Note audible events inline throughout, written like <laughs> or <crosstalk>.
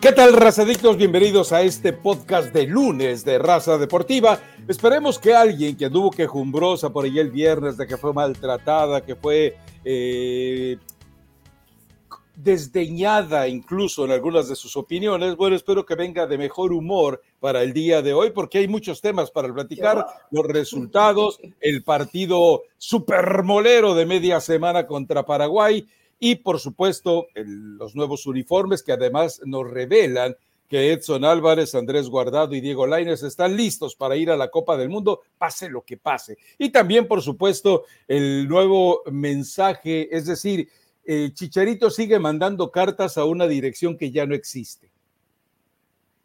¿Qué tal, razadictos? Bienvenidos a este podcast de lunes de Raza Deportiva. Esperemos que alguien que anduvo quejumbrosa por ahí el viernes, de que fue maltratada, que fue eh, desdeñada incluso en algunas de sus opiniones, bueno, espero que venga de mejor humor para el día de hoy, porque hay muchos temas para platicar, los resultados, el partido supermolero de media semana contra Paraguay y por supuesto los nuevos uniformes que además nos revelan que Edson Álvarez, Andrés Guardado y Diego Lainez están listos para ir a la Copa del Mundo, pase lo que pase. Y también, por supuesto, el nuevo mensaje, es decir, eh, Chicharito sigue mandando cartas a una dirección que ya no existe.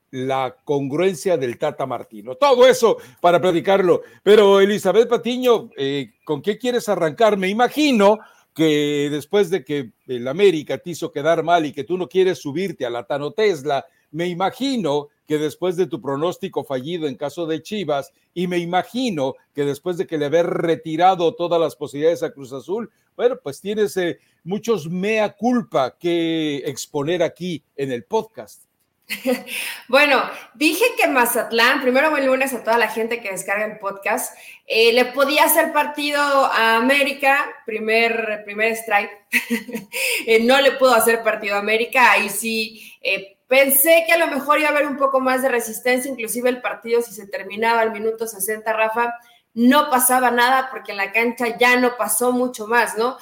La congruencia del Tata Martino. Todo eso para platicarlo. Pero Elizabeth Patiño, eh, ¿con qué quieres arrancar? Me imagino que después de que el América te hizo quedar mal y que tú no quieres subirte a la Tano Tesla, me imagino que después de tu pronóstico fallido en caso de Chivas, y me imagino que después de que le haber retirado todas las posibilidades a Cruz Azul, bueno, pues tienes eh, muchos mea culpa que exponer aquí en el podcast. <laughs> Bueno, dije que Mazatlán, primero buen lunes a toda la gente que descarga el podcast, eh, le podía hacer partido a América, primer, primer strike, <laughs> eh, no le pudo hacer partido a América, ahí sí eh, pensé que a lo mejor iba a haber un poco más de resistencia, inclusive el partido si se terminaba al minuto 60, Rafa, no pasaba nada porque en la cancha ya no pasó mucho más, ¿no?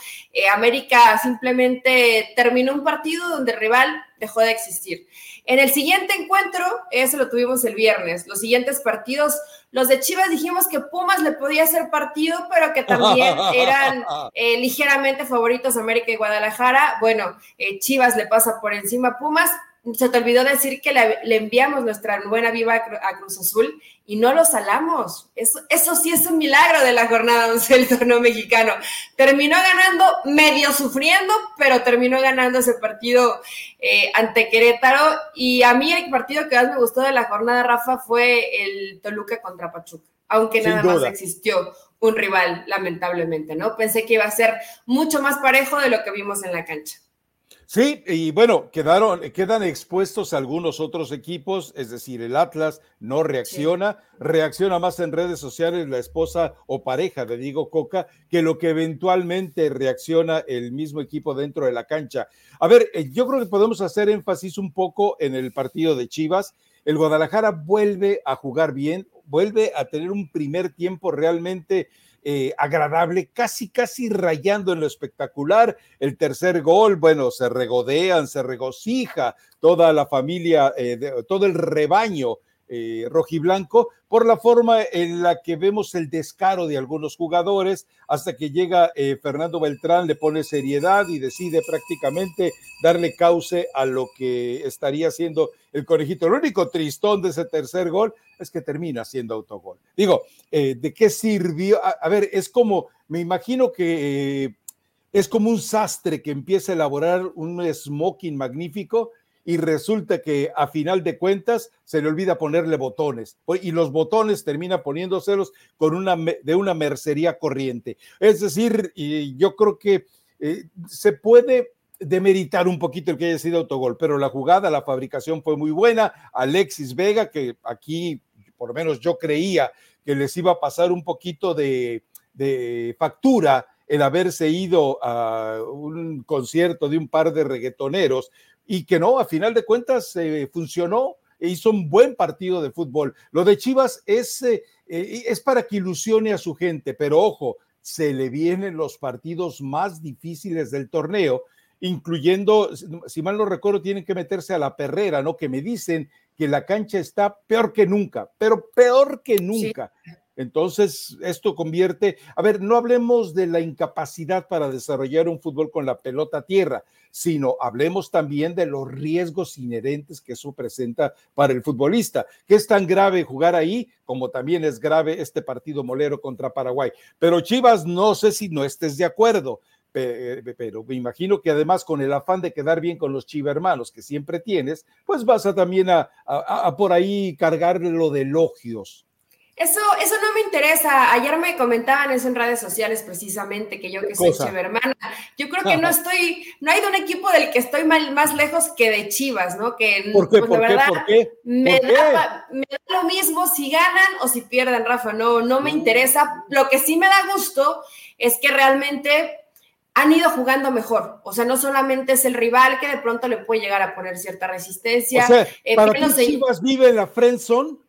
América simplemente terminó un partido donde el rival dejó de existir. En el siguiente encuentro, ese lo tuvimos el viernes, los siguientes partidos, los de Chivas dijimos que Pumas le podía hacer partido, pero que también <laughs> eran eh, ligeramente favoritos América y Guadalajara. Bueno, eh, Chivas le pasa por encima a Pumas, se te olvidó decir que le, enviamos nuestra buena viva a Cruz Azul y no lo salamos. Eso, eso sí es un milagro de la jornada 11 del torneo mexicano. Terminó ganando, medio sufriendo, pero terminó ganando ese partido eh, ante Querétaro. Y a mí el partido que más me gustó de la jornada, Rafa, fue el Toluca contra Pachuca, aunque nada más existió un rival, lamentablemente, ¿no? Pensé que iba a ser mucho más parejo de lo que vimos en la cancha. Sí, y bueno, quedaron, quedan expuestos algunos otros equipos, es decir, el Atlas no reacciona, reacciona más en redes sociales la esposa o pareja de Diego Coca que lo que eventualmente reacciona el mismo equipo dentro de la cancha. A ver, eh, yo creo que podemos hacer énfasis un poco en el partido de Chivas. El Guadalajara vuelve a jugar bien, vuelve a tener un primer tiempo realmente eh, agradable, casi, casi rayando en lo espectacular. El tercer gol, bueno, se regodean, se regocija toda la familia, eh, todo el rebaño eh, rojiblanco por la forma en la que vemos el descaro de algunos jugadores hasta que llega eh, Fernando Beltrán, le pone seriedad y decide prácticamente darle cauce a lo que estaría haciendo el conejito. Lo único tristón de ese tercer gol es que termina siendo autogol. Digo, eh, ¿de qué sirvió? A, ver, es como, me imagino que es como un sastre que empieza a elaborar un smoking magnífico y resulta que a final de cuentas se le olvida ponerle botones y los botones termina poniéndoselos con una de una mercería corriente. Es decir, yo creo que eh, se puede demeritar un poquito el que haya sido autogol, pero la jugada, la fabricación fue muy buena. Alexis Vega, que aquí por lo menos yo creía que les iba a pasar un poquito de, de factura el haberse ido a un concierto de un par de reggaetoneros, y que no, a final de cuentas eh, funcionó e hizo un buen partido de fútbol. Lo de Chivas es, eh, eh, es para que ilusione a su gente, pero ojo, se le vienen los partidos más difíciles del torneo, incluyendo, si mal no recuerdo, tienen que meterse a la perrera, ¿no? Que me dicen que la cancha está peor que nunca, pero peor que nunca. Entonces, esto convierte, a ver, no hablemos de la incapacidad para desarrollar un fútbol con la pelota a tierra, sino hablemos también de los riesgos inherentes que eso presenta para el futbolista, que es tan grave jugar ahí como también es grave este partido molero contra Paraguay. Pero Chivas, no sé si no estés de acuerdo, pero me imagino que además con el afán de quedar bien con los chivermanos que siempre tienes, pues vas a también a, por ahí cargar lo de elogios Eso, eso no me interesa. Ayer me comentaban eso en redes sociales precisamente, que yo que soy chivermana. Yo creo que no estoy, no hay de un equipo del que estoy más lejos que de Chivas, ¿no? Que ¿Por qué? Pues, ¿Por, qué? ¿Por qué? Me, Da, me, Da, lo mismo si ganan o si pierden, Rafa. No, no me interesa. Lo que sí me da gusto es que realmente han ido jugando mejor. O sea, no solamente es el rival que de pronto le puede llegar a poner cierta resistencia. O sea, eh, ¿para ti Chivas vive en la friendzone?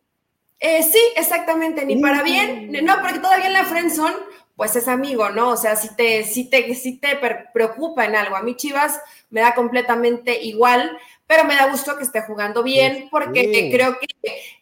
Eh, sí, exactamente, ni para bien, no, porque todavía en la friendzone, pues es amigo, ¿no? O sea, si te, si te, si te preocupa en algo. A mí Chivas me da completamente igual, pero me da gusto que esté jugando bien, porque creo que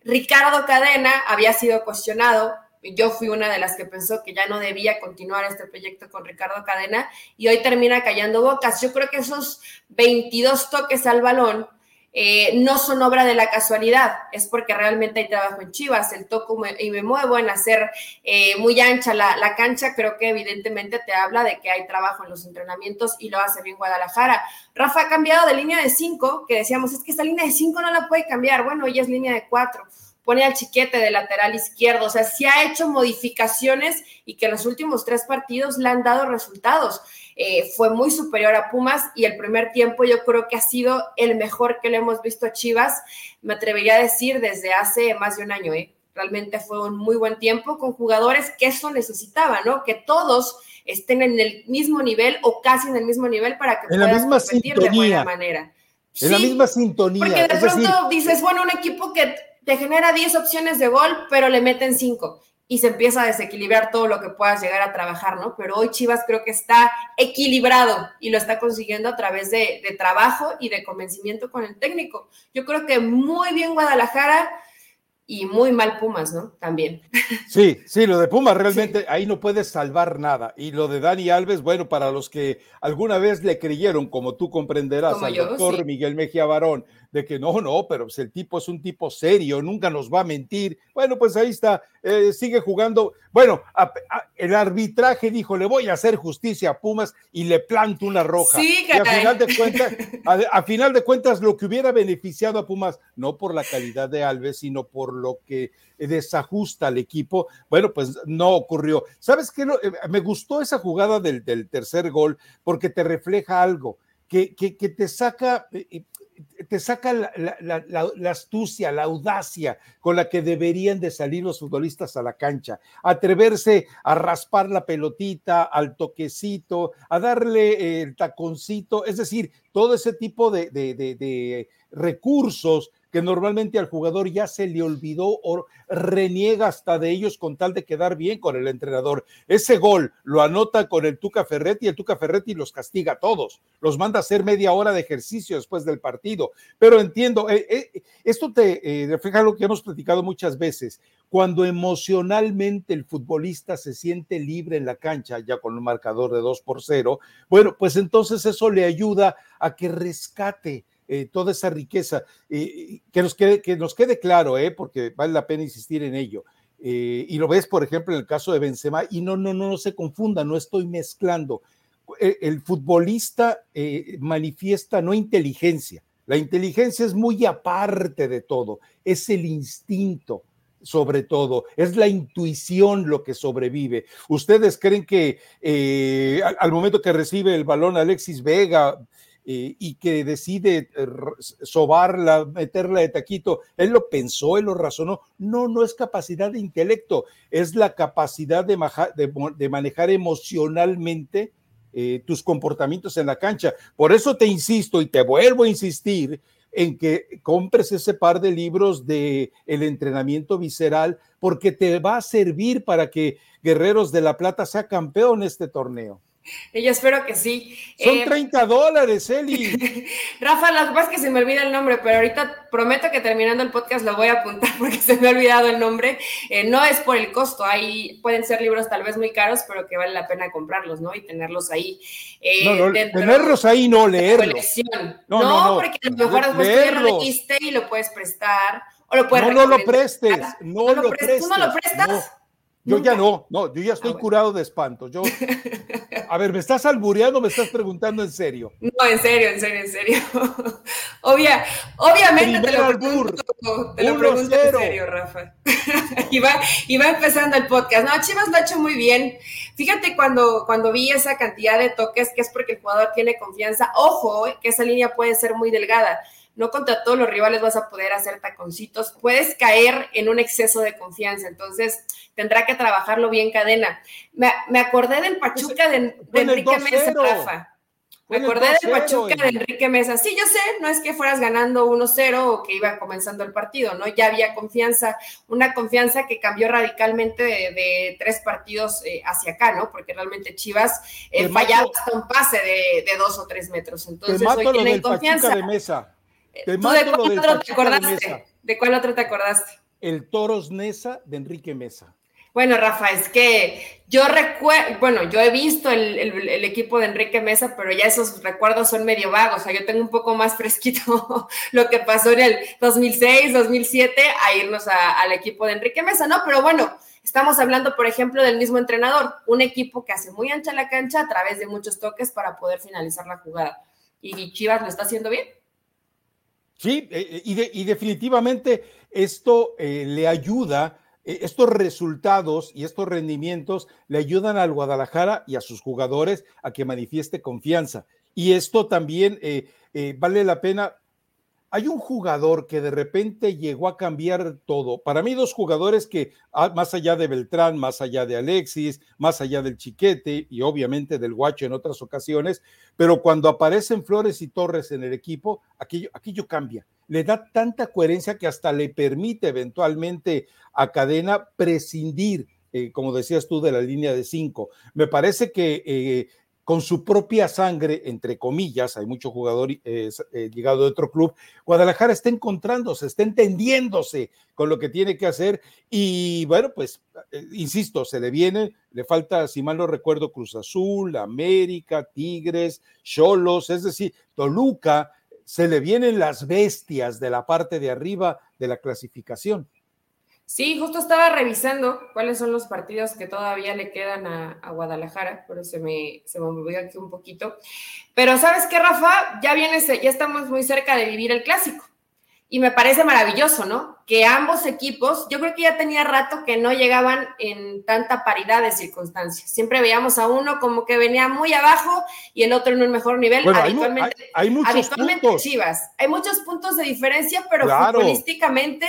Ricardo Cadena había sido cuestionado. Yo fui una de las que pensó que ya no debía continuar este proyecto con Ricardo Cadena y hoy termina callando bocas. Yo creo que esos 22 toques al balón eh, no son obra de la casualidad, es porque realmente hay trabajo en Chivas, el toco y me muevo en hacer eh, muy ancha la, cancha, creo que evidentemente te habla de que hay trabajo en los entrenamientos y lo hace bien Guadalajara. Rafa ha cambiado de línea de 5, que decíamos, es que esta línea de 5 no la puede cambiar, bueno, ella es línea de 4 pone al chiquete de lateral izquierdo, o sea, sí ha hecho modificaciones y que en los últimos tres partidos le han dado resultados. Eh, fue muy superior a Pumas y el primer tiempo yo creo que ha sido el mejor que le hemos visto a Chivas, me atrevería a decir desde hace más de un año, ¿eh? Realmente fue un muy buen tiempo con jugadores que eso necesitaba, ¿no? Que todos estén en el mismo nivel o casi en el mismo nivel para que en puedas la misma competir de buena manera. En la misma sintonía. Porque de pronto dices, bueno, un equipo que te genera 10 opciones de gol, pero le meten 5 y se empieza a desequilibrar todo lo que puedas llegar a trabajar, ¿no? Pero hoy Chivas creo que está equilibrado y lo está consiguiendo a través de, de trabajo y de convencimiento con el técnico. Yo creo que muy bien Guadalajara y muy mal Pumas, ¿no? También. <laughs> Sí, sí, lo de Pumas realmente ahí no puedes salvar nada. Y lo de Dani Alves, bueno, para los que alguna vez le creyeron, como tú comprenderás, al doctor Miguel Mejía Barón, de que no, no, pero pues el tipo es un tipo serio, nunca nos va a mentir. Bueno, pues ahí está, eh, sigue jugando. Bueno, el arbitraje dijo, le voy a hacer justicia a Pumas y le planto una roja. Sí, y a final de cuentas, <laughs> a, final de cuentas, lo que hubiera beneficiado a Pumas, no por la calidad de Alves, sino por lo que desajusta al equipo, bueno, pues no ocurrió. ¿Sabes qué? Eh, me gustó esa jugada del, tercer gol porque te refleja algo. Que, que, que, te saca, eh, te saca la, astucia, la audacia con la que deberían de salir los futbolistas a la cancha, atreverse a raspar la pelotita, al toquecito, a darle el taconcito, es decir, todo ese tipo de, de recursos que normalmente al jugador ya se le olvidó o reniega hasta de ellos con tal de quedar bien con el entrenador. Ese gol lo anota con el Tuca Ferretti el Tuca Ferretti los castiga a todos, los manda a hacer media hora de ejercicio después del partido. Pero entiendo, eh, eh, esto te eh, refleja lo que hemos platicado muchas veces. Cuando emocionalmente el futbolista se siente libre en la cancha, ya con un marcador de 2 por 0, bueno, pues entonces eso le ayuda a que rescate eh, toda esa riqueza. Eh, que, nos quede, que nos quede claro, eh, porque vale la pena insistir en ello. y lo ves, por ejemplo, en el caso de Benzema, y no, no, no, no se confunda, no estoy mezclando. El, futbolista manifiesta no inteligencia, la inteligencia es muy aparte de todo, es el instinto, sobre todo, es la intuición lo que sobrevive. ¿Ustedes creen que al, momento que recibe el balón Alexis Vega eh, y que decide eh, sobarla, meterla de taquito, él lo pensó, él lo razonó. No, no es capacidad de intelecto, es la capacidad de, manejar emocionalmente eh, tus comportamientos en la cancha. Por eso te insisto y te vuelvo a insistir en que compres ese par de libros de el entrenamiento visceral porque te va a servir para que Guerreros de la Plata sea campeón este torneo. <laughs> yo espero que sí. Son 30 eh, dólares, Eli. <laughs> Rafa, lo que pasa es que se me olvida el nombre, pero ahorita prometo que terminando el podcast lo voy a apuntar <laughs> porque se me ha olvidado el nombre. Eh, no es por el costo, ahí pueden ser libros tal vez muy caros, pero que vale la pena comprarlos, ¿no? Y tenerlos ahí. Eh, no, tenerlos ahí, no leerlos. No, no, porque a lo mejor después tú ya lo leíste y lo puedes prestar. O lo puedes no, no lo prestes, no, lo prestes. ¿Tú no lo prestas? Yo ya no, no, yo ya estoy ah, curado de espanto. Yo, a ver, ¿me estás albureando o me estás preguntando en serio? No, en serio, en serio, en serio. <laughs> Obvia, obviamente te lo pregunto, te lo pregunto en serio, Rafa. <laughs> y, va, y va empezando el podcast. No, Chivas lo ha hecho muy bien. Fíjate cuando, cuando vi esa cantidad de toques, que es porque el jugador tiene confianza. Ojo, que esa línea puede ser muy delgada no contra todos los rivales vas a poder hacer taconcitos, puedes caer en un exceso de confianza, entonces tendrá que trabajarlo bien cadena. Me, acordé del Pachuca de, Enrique Mesa, Rafa. Me acordé del Pachuca de Enrique Mesa. Sí, yo sé, no es que fueras ganando 1-0 o que iba comenzando el partido, ¿no? Ya había confianza, una confianza que cambió radicalmente de, tres partidos eh, hacia acá, ¿no? Porque realmente Chivas eh, fallaba hasta un pase de, dos o tres metros. Entonces hoy tienen confianza. de Mesa de cuál otro te acordaste? ¿De, cuál otro te acordaste? El Toros Nesa de Enrique Mesa. Bueno, Rafa, es que yo recuerdo, bueno, yo he visto el, equipo de Enrique Mesa, pero ya esos recuerdos son medio vagos, o sea, yo tengo un poco más <laughs> fresquito lo que pasó en el 2006, 2007, a irnos al equipo de Enrique Mesa, ¿no? Pero bueno, estamos hablando, por ejemplo, del mismo entrenador, un equipo que hace muy ancha la cancha a través de muchos toques para poder finalizar la jugada. ¿Y Chivas lo está haciendo bien? Sí, eh, eh, y, definitivamente esto eh, le ayuda, estos resultados y estos rendimientos le ayudan al Guadalajara y a sus jugadores a que manifieste confianza. Y esto también vale la pena hay un jugador que de repente llegó a cambiar todo. Para mí, dos jugadores que, ah, más allá de Beltrán, más allá de Alexis, más allá del Chiquete y obviamente del Guacho en otras ocasiones, pero cuando aparecen Flores y Torres en el equipo, aquello, cambia. Le da tanta coherencia que hasta le permite eventualmente a Cadena prescindir eh, como decías tú, de la línea de cinco. Me parece que eh, con su propia sangre, entre comillas, hay mucho jugador eh, eh, llegado de otro club, Guadalajara está encontrándose, está entendiéndose con lo que tiene que hacer y bueno, pues, eh, insisto, se le viene, le falta, si mal no recuerdo, Cruz Azul, América, Tigres, Cholos, es decir, Toluca, se le vienen las bestias de la parte de arriba de la clasificación. Sí, justo estaba revisando cuáles son los partidos que todavía le quedan a, Guadalajara, pero se me, se me movió aquí un poquito. Pero ¿sabes qué, Rafa? Ya viene, ya estamos muy cerca de vivir el clásico. Y me parece maravilloso, ¿no? Que ambos equipos, yo creo que ya tenía rato que no llegaban en tanta paridad de circunstancias. Siempre veíamos a uno como que venía muy abajo y el otro en un mejor nivel. habitualmente, hay, muchos puntos. Chivas. Hay muchos puntos de diferencia, pero futbolísticamente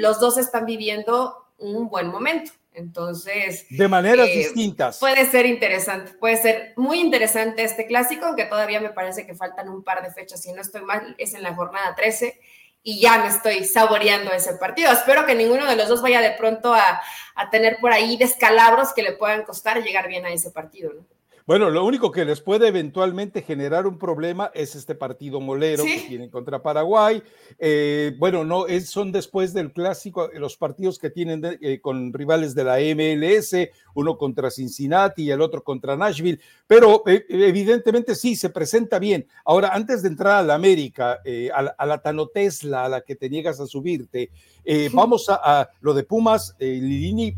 los dos están viviendo un buen momento. Entonces. De maneras eh, distintas. Puede ser interesante, puede ser muy interesante este clásico, aunque todavía me parece que faltan un par de fechas. Si no estoy mal, es en la jornada 13 y ya me estoy saboreando ese partido. Espero que ninguno de los dos vaya de pronto a, a tener por ahí descalabros que le puedan costar llegar bien a ese partido. ¿no? Bueno, lo único que les puede eventualmente generar un problema es este partido molero que tienen contra Paraguay. Eh, bueno, no, es, son después del clásico, eh, los partidos que tienen eh, con rivales de la MLS, uno contra Cincinnati y el otro contra Nashville, pero evidentemente sí, se presenta bien. Ahora, antes de entrar a la América, a, la Tanotesla a la que te niegas a subirte, vamos a, a, lo de Pumas, Lirini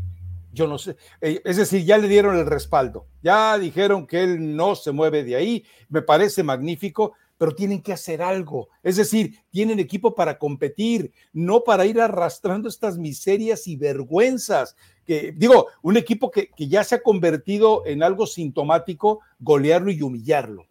yo no sé, eh, es decir, ya le dieron el respaldo, ya dijeron que él no se mueve de ahí, me parece magnífico, pero tienen que hacer algo, es decir, tienen equipo para competir, no para ir arrastrando estas miserias y vergüenzas. Que, digo, un equipo que, que ya se ha convertido en algo sintomático, golearlo y humillarlo.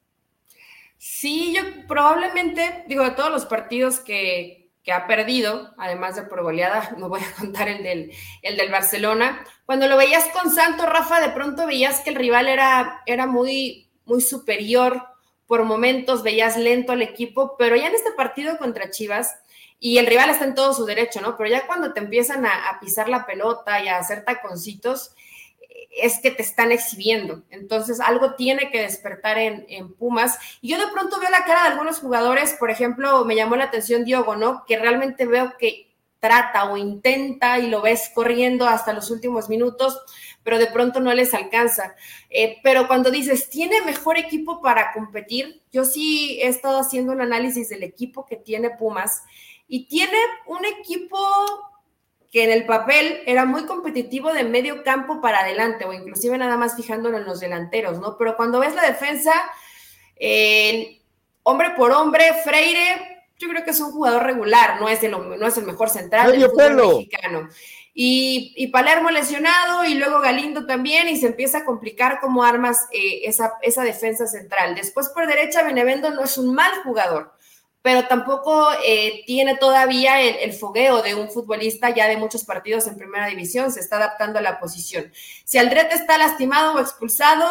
Sí, yo probablemente, digo, de todos los partidos que, que ha perdido, además de por goleada, <laughs> no voy a contar el del, el del Barcelona. Cuando lo veías con Santos, Rafa, de pronto veías que el rival era, era muy, muy superior, por momentos veías lento al equipo, pero ya en este partido contra Chivas, y el rival está en todo su derecho, ¿no? Pero ya cuando te empiezan a, a pisar la pelota y a hacer taconcitos, es que te están exhibiendo. Entonces, algo tiene que despertar en, Pumas. Y yo de pronto veo la cara de algunos jugadores, por ejemplo, me llamó la atención Diogo, ¿no? Que realmente veo que trata o intenta y lo ves corriendo hasta los últimos minutos, pero de pronto no les alcanza. Eh, pero cuando dices, tiene mejor equipo para competir, yo sí he estado haciendo un análisis del equipo que tiene Pumas y tiene un equipo que en el papel era muy competitivo de medio campo para adelante, o inclusive nada más fijándolo en los delanteros, ¿no? Pero cuando ves la defensa, hombre por hombre, Freire, yo creo que es un jugador regular, no es, no es el mejor central del fútbol mexicano. Y, Palermo lesionado y luego Galindo también y se empieza a complicar como armas eh, esa, esa defensa central. Después por derecha Benevendo no es un mal jugador, pero tampoco eh, tiene todavía el, fogueo de un futbolista ya de muchos partidos en primera división, se está adaptando a la posición. Si Aldrete está lastimado o expulsado,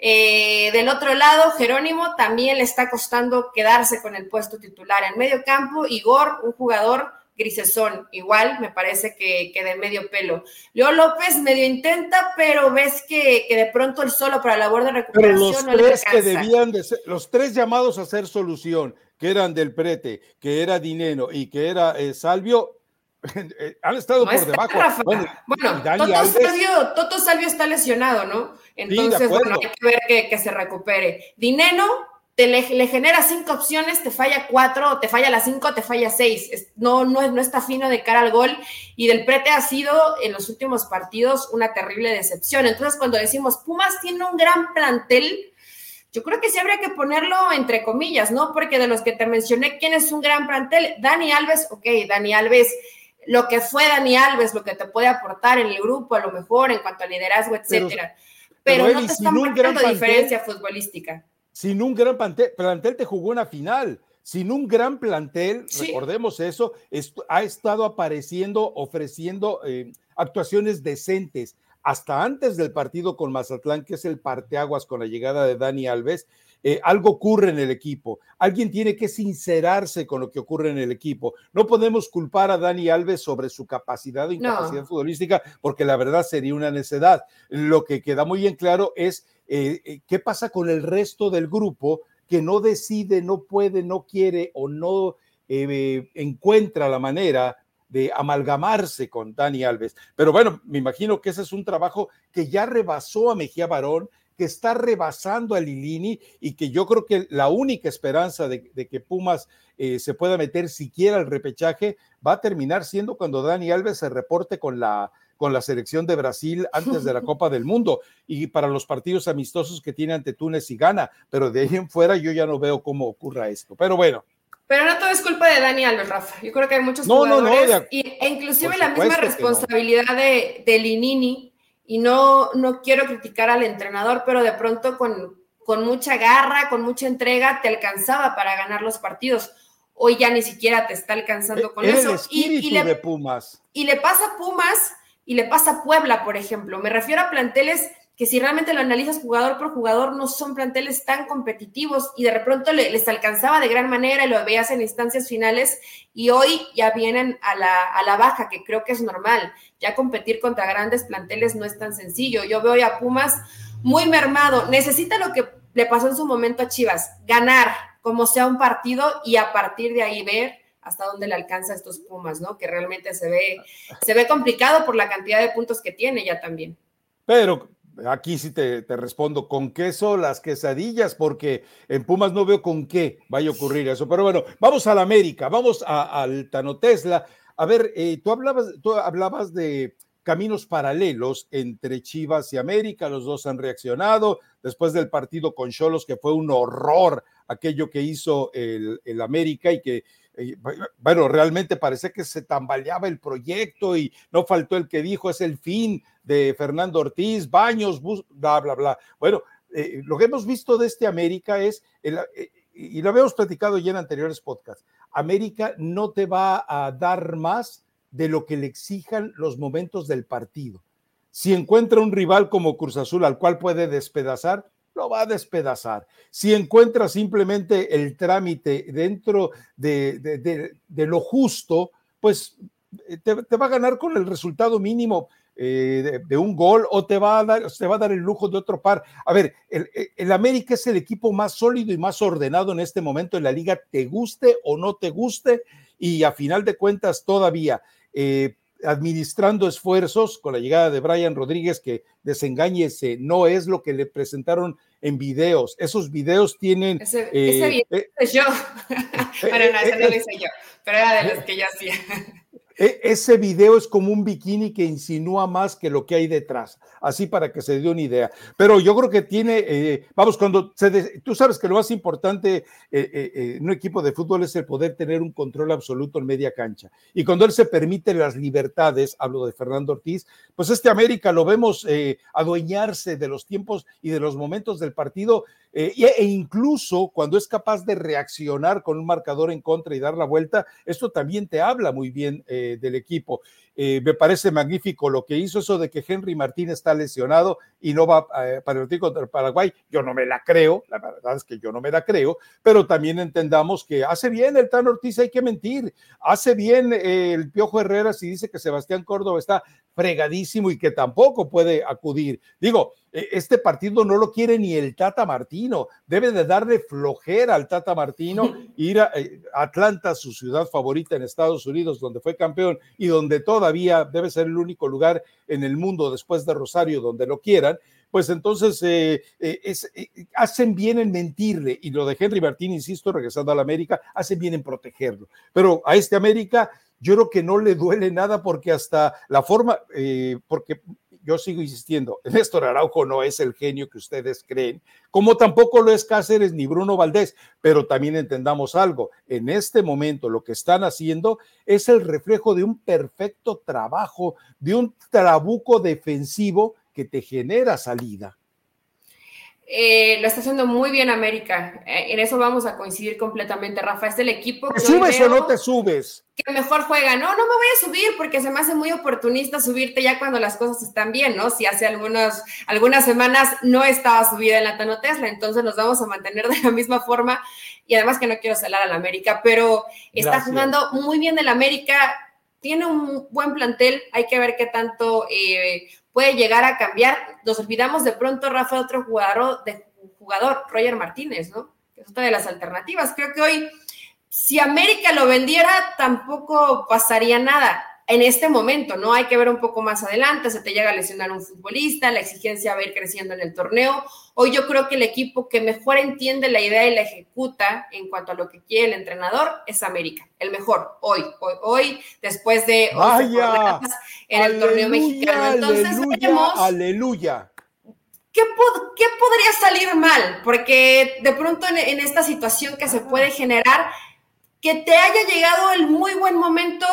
eh, del otro lado, Jerónimo también le está costando quedarse con el puesto titular en medio campo. Igor, un jugador grisesón, igual me parece que, que, de medio pelo. Leo López medio intenta, pero ves que, de pronto el solo para la labor de recuperación pero los tres que debían de ser, los tres llamados a hacer solución, que eran del Prete, que era Dineno y que era eh, Salvio, <laughs> eh, han estado por debajo. Bueno, Toto, Salvio, está lesionado, ¿no? Entonces, bueno, hay que ver que, que se recupere. Dineno te le, genera cinco opciones, te falla cuatro, te falla las cinco, te falla seis. no, no, no está fino de cara al gol. Y del prete ha sido en los últimos partidos una terrible decepción. Entonces, cuando decimos Pumas tiene un gran plantel, yo creo que sí habría que ponerlo entre comillas, ¿no? Porque de los que te mencioné, ¿quién es un gran plantel? Dani Alves, ok, Dani Alves, lo que fue Dani Alves, lo que te puede aportar en el grupo, a lo mejor en cuanto a liderazgo, etcétera. Pero, no te está marcando diferencia futbolística sin un gran plantel, plantel te jugó una final. Sin un gran plantel, recordemos eso, ha estado apareciendo, ofreciendo eh, actuaciones decentes. Hasta antes del partido con Mazatlán, que es el parteaguas con la llegada de Dani Alves, eh, algo ocurre en el equipo. Alguien tiene que sincerarse con lo que ocurre en el equipo. No podemos culpar a Dani Alves sobre su capacidad o incapacidad futbolística, porque la verdad sería una necedad. Lo que queda muy bien claro es eh, eh, ¿Qué pasa con el resto del grupo que no decide, no puede, no quiere o no eh, encuentra la manera de amalgamarse con Dani Alves? Pero bueno, me imagino que ese es un trabajo que ya rebasó a Mejía Barón, que está rebasando a Lilini y que yo creo que la única esperanza de, que Pumas se pueda meter siquiera al repechaje va a terminar siendo cuando Dani Alves se reporte con la con la selección de Brasil antes de la <laughs> Copa del Mundo y para los partidos amistosos que tiene ante Túnez y Ghana, pero de ahí en fuera yo ya no veo cómo ocurra esto. Pero bueno. Pero no todo es culpa de Dani Alves, Rafa. Yo creo que hay muchos jugadores e inclusive la misma responsabilidad de, de, Linini y no, no quiero criticar al entrenador, pero de pronto con, con mucha garra, con mucha entrega, te alcanzaba para ganar los partidos hoy ya ni siquiera te está alcanzando con eso. y, le, de Pumas. Y le pasa a Pumas y le pasa a Puebla, por ejemplo. Me refiero a planteles que si realmente lo analizas jugador por jugador, no son planteles tan competitivos y de repente les alcanzaba de gran manera y lo veías en instancias finales y hoy ya vienen a la, a la baja, que creo que es normal. Ya competir contra grandes planteles no es tan sencillo. Yo veo a Pumas muy mermado. Necesita lo que le pasó en su momento a Chivas, ganar como sea un partido y a partir de ahí ver hasta dónde le alcanza a estos Pumas, ¿no? Que realmente se ve, se ve complicado por la cantidad de puntos que tiene ya también. Pero aquí sí te, respondo, ¿con queso las quesadillas? Porque en Pumas no veo con qué vaya a ocurrir eso. Pero bueno, vamos a la América, vamos al Tano Tesla. A ver, eh, tú, hablabas, tú hablabas de caminos paralelos entre Chivas y América, los dos han reaccionado después del partido con Cholos, que fue un horror aquello que hizo el, el América y que bueno, realmente parece que se tambaleaba el proyecto y no faltó el que dijo es el fin de Fernando Ortiz, Baños, bla, bla, bla. Bueno, eh, lo que hemos visto de este América es, eh, y lo habíamos platicado ya en anteriores podcasts, América no te va a dar más de lo que le exijan los momentos del partido. Si encuentra un rival como Cruz Azul al cual puede despedazar, lo va a despedazar. Si encuentra simplemente el trámite dentro de, lo justo, pues eh, te, va a ganar con el resultado mínimo eh, de, un gol o te va, a dar, te va a dar el lujo de otro par. A ver, el, América es el equipo más sólido y más ordenado en este momento en la liga, te guste o no te guste, y a final de cuentas todavía. Eh, administrando esfuerzos con la llegada de Brian Rodríguez, que desengáñese, no es lo que le presentaron en videos. Esos videos tienen. Ese, eh, video eh, yo. <laughs> pero no, ese no lo hice yo, pero era de los que yo hacía. E, ese video es como un bikini que insinúa más que lo que hay detrás, así para que se dé una idea. Pero yo creo que tiene, eh, vamos, cuando se tú sabes que lo más importante en un equipo de fútbol es el poder tener un control absoluto en media cancha. Y cuando él se permite las libertades, hablo de Fernando Ortiz, pues este América lo vemos adueñarse de los tiempos y de los momentos del partido e incluso cuando es capaz de reaccionar con un marcador en contra y dar la vuelta, esto también te habla muy bien eh, del equipo. Eh, me parece magnífico lo que hizo eso de que Henry Martín está lesionado y no va eh, para el contra Paraguay. Yo no me la creo, la verdad es que yo no me la creo, pero también entendamos que hace bien el Tan Ortiz, hay que mentir, hace bien el Piojo Herrera si dice que Sebastián Córdoba está fregadísimo y que tampoco puede acudir. Digo, este partido no lo quiere ni el Tata Martino, debe de darle flojera al Tata Martino, <laughs> ir a eh, Atlanta, su ciudad favorita en Estados Unidos, donde fue campeón y donde todavía debe ser el único lugar en el mundo después de Rosario donde lo quieran, pues entonces eh, eh, hacen bien en mentirle, y lo de Henry Martín, insisto, regresando a la América, hacen bien en protegerlo. Pero a este América yo creo que no le duele nada porque hasta la forma, porque yo sigo insistiendo, <laughs> Néstor Araujo no es el genio que ustedes creen, como tampoco lo es Cáceres ni Bruno Valdés, pero también entendamos algo, en este momento lo que están haciendo es el reflejo de un perfecto trabajo, de un trabuco defensivo que te genera salida. Eh, lo está haciendo muy bien América. Eh, en eso vamos a coincidir completamente, Rafa. Es el equipo que. ¿Te subes o no te subes? Que mejor juega. No, no me voy a subir porque se me hace muy oportunista subirte ya cuando las cosas están bien, ¿no? Si hace algunas, algunas semanas no estaba subida en la Tano Tesla, entonces nos vamos a mantener de la misma forma. Y además que no quiero salar al América, pero está jugando muy bien el América. Tiene un buen plantel. Hay que ver qué tanto. Eh, puede llegar a cambiar. Nos olvidamos de pronto, Rafa, otro jugador, de, jugador, Roger Martínez, ¿no? es otra de las alternativas. Creo que hoy, si América lo vendiera, tampoco pasaría nada en este momento, ¿no? Hay que ver un poco más adelante, se te llega a lesionar un futbolista, la exigencia va a ir creciendo en el torneo. Hoy yo creo que el equipo que mejor entiende la idea y la ejecuta en cuanto a lo que quiere el entrenador es América, el mejor, hoy, hoy, hoy después de en el torneo mexicano. Entonces, aleluya, aleluya. ¿Qué, ¿Qué, podría salir mal? Porque de pronto en esta situación que se puede generar, que te haya llegado el muy buen momento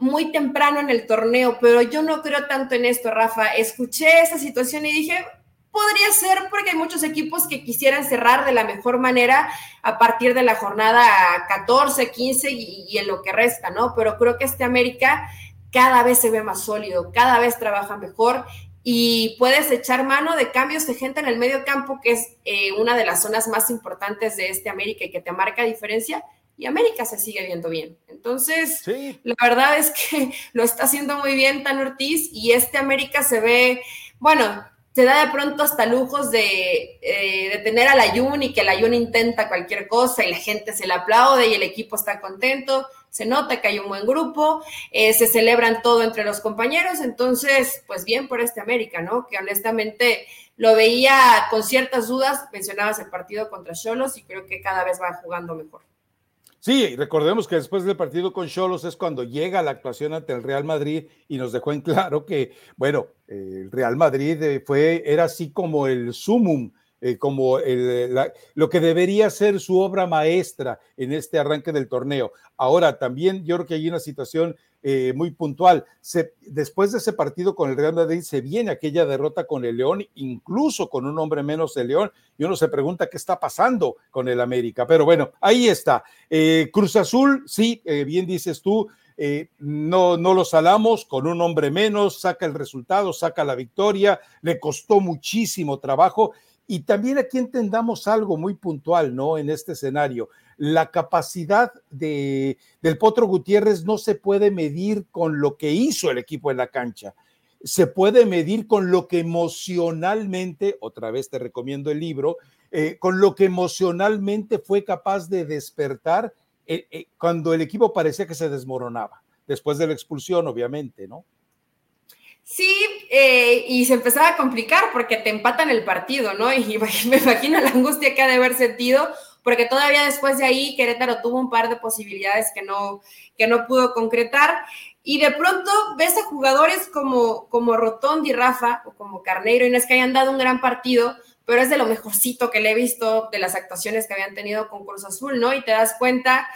muy temprano en el torneo, pero yo no creo tanto en esto, Rafa. Escuché esa situación y dije, podría ser porque hay muchos equipos que quisieran cerrar de la mejor manera a partir de la jornada 14, 15 y, en lo que resta, ¿no? Pero creo que este América cada vez se ve más sólido, cada vez trabaja mejor y puedes echar mano de cambios de gente en el medio campo, que es eh, una de las zonas más importantes de este América y que te marca diferencia y América se sigue viendo bien. Entonces, la verdad es que <laughs> lo está haciendo muy bien Tan Ortiz y este América se ve, bueno, se da de pronto hasta lujos de, eh, tener al Ayun y que el Ayun intenta cualquier cosa y la gente se le aplaude y el equipo está contento. Se nota que hay un buen grupo, eh, se celebran todo entre los compañeros, entonces, pues bien por este América, ¿no? Que honestamente lo veía con ciertas dudas, mencionabas el partido contra Cholos y creo que cada vez va jugando mejor. Sí, recordemos que después del partido con Cholos es cuando llega la actuación ante el Real Madrid y nos dejó en claro que, bueno, el Real Madrid eh, fue, era así como el sumum, eh, como lo que debería ser su obra maestra en este arranque del torneo. Ahora, también yo creo que hay una situación eh, muy puntual. después de ese partido con el Real Madrid se viene aquella derrota con el León, incluso con un hombre menos de León, y uno se pregunta qué está pasando con el América. Pero bueno, ahí está. Eh, Cruz Azul, sí, eh, bien dices tú, no, no lo salamos con un hombre menos, saca el resultado, saca la victoria, le costó muchísimo trabajo. Y también aquí entendamos algo muy puntual, ¿no? En este escenario la capacidad de, del Potro Gutiérrez no se puede medir con lo que hizo el equipo en la cancha. Se puede medir con lo que emocionalmente, otra vez te recomiendo el libro, eh, con lo que emocionalmente fue capaz de despertar eh, eh, cuando el equipo parecía que se desmoronaba, después de la expulsión, obviamente, ¿no? Sí, y se empezaba a complicar porque te empatan el partido, ¿no? Y <laughs> me imagino la angustia que ha de haber sentido porque todavía después de ahí Querétaro tuvo un par de posibilidades que no, que no pudo concretar. y de pronto ves a jugadores como, como Rotondi, Rafa o como Carneiro, es que hayan dado un gran partido, pero es de lo mejorcito que le he visto de las actuaciones que habían tenido con Cruz Azul, ¿no? Y te das cuenta,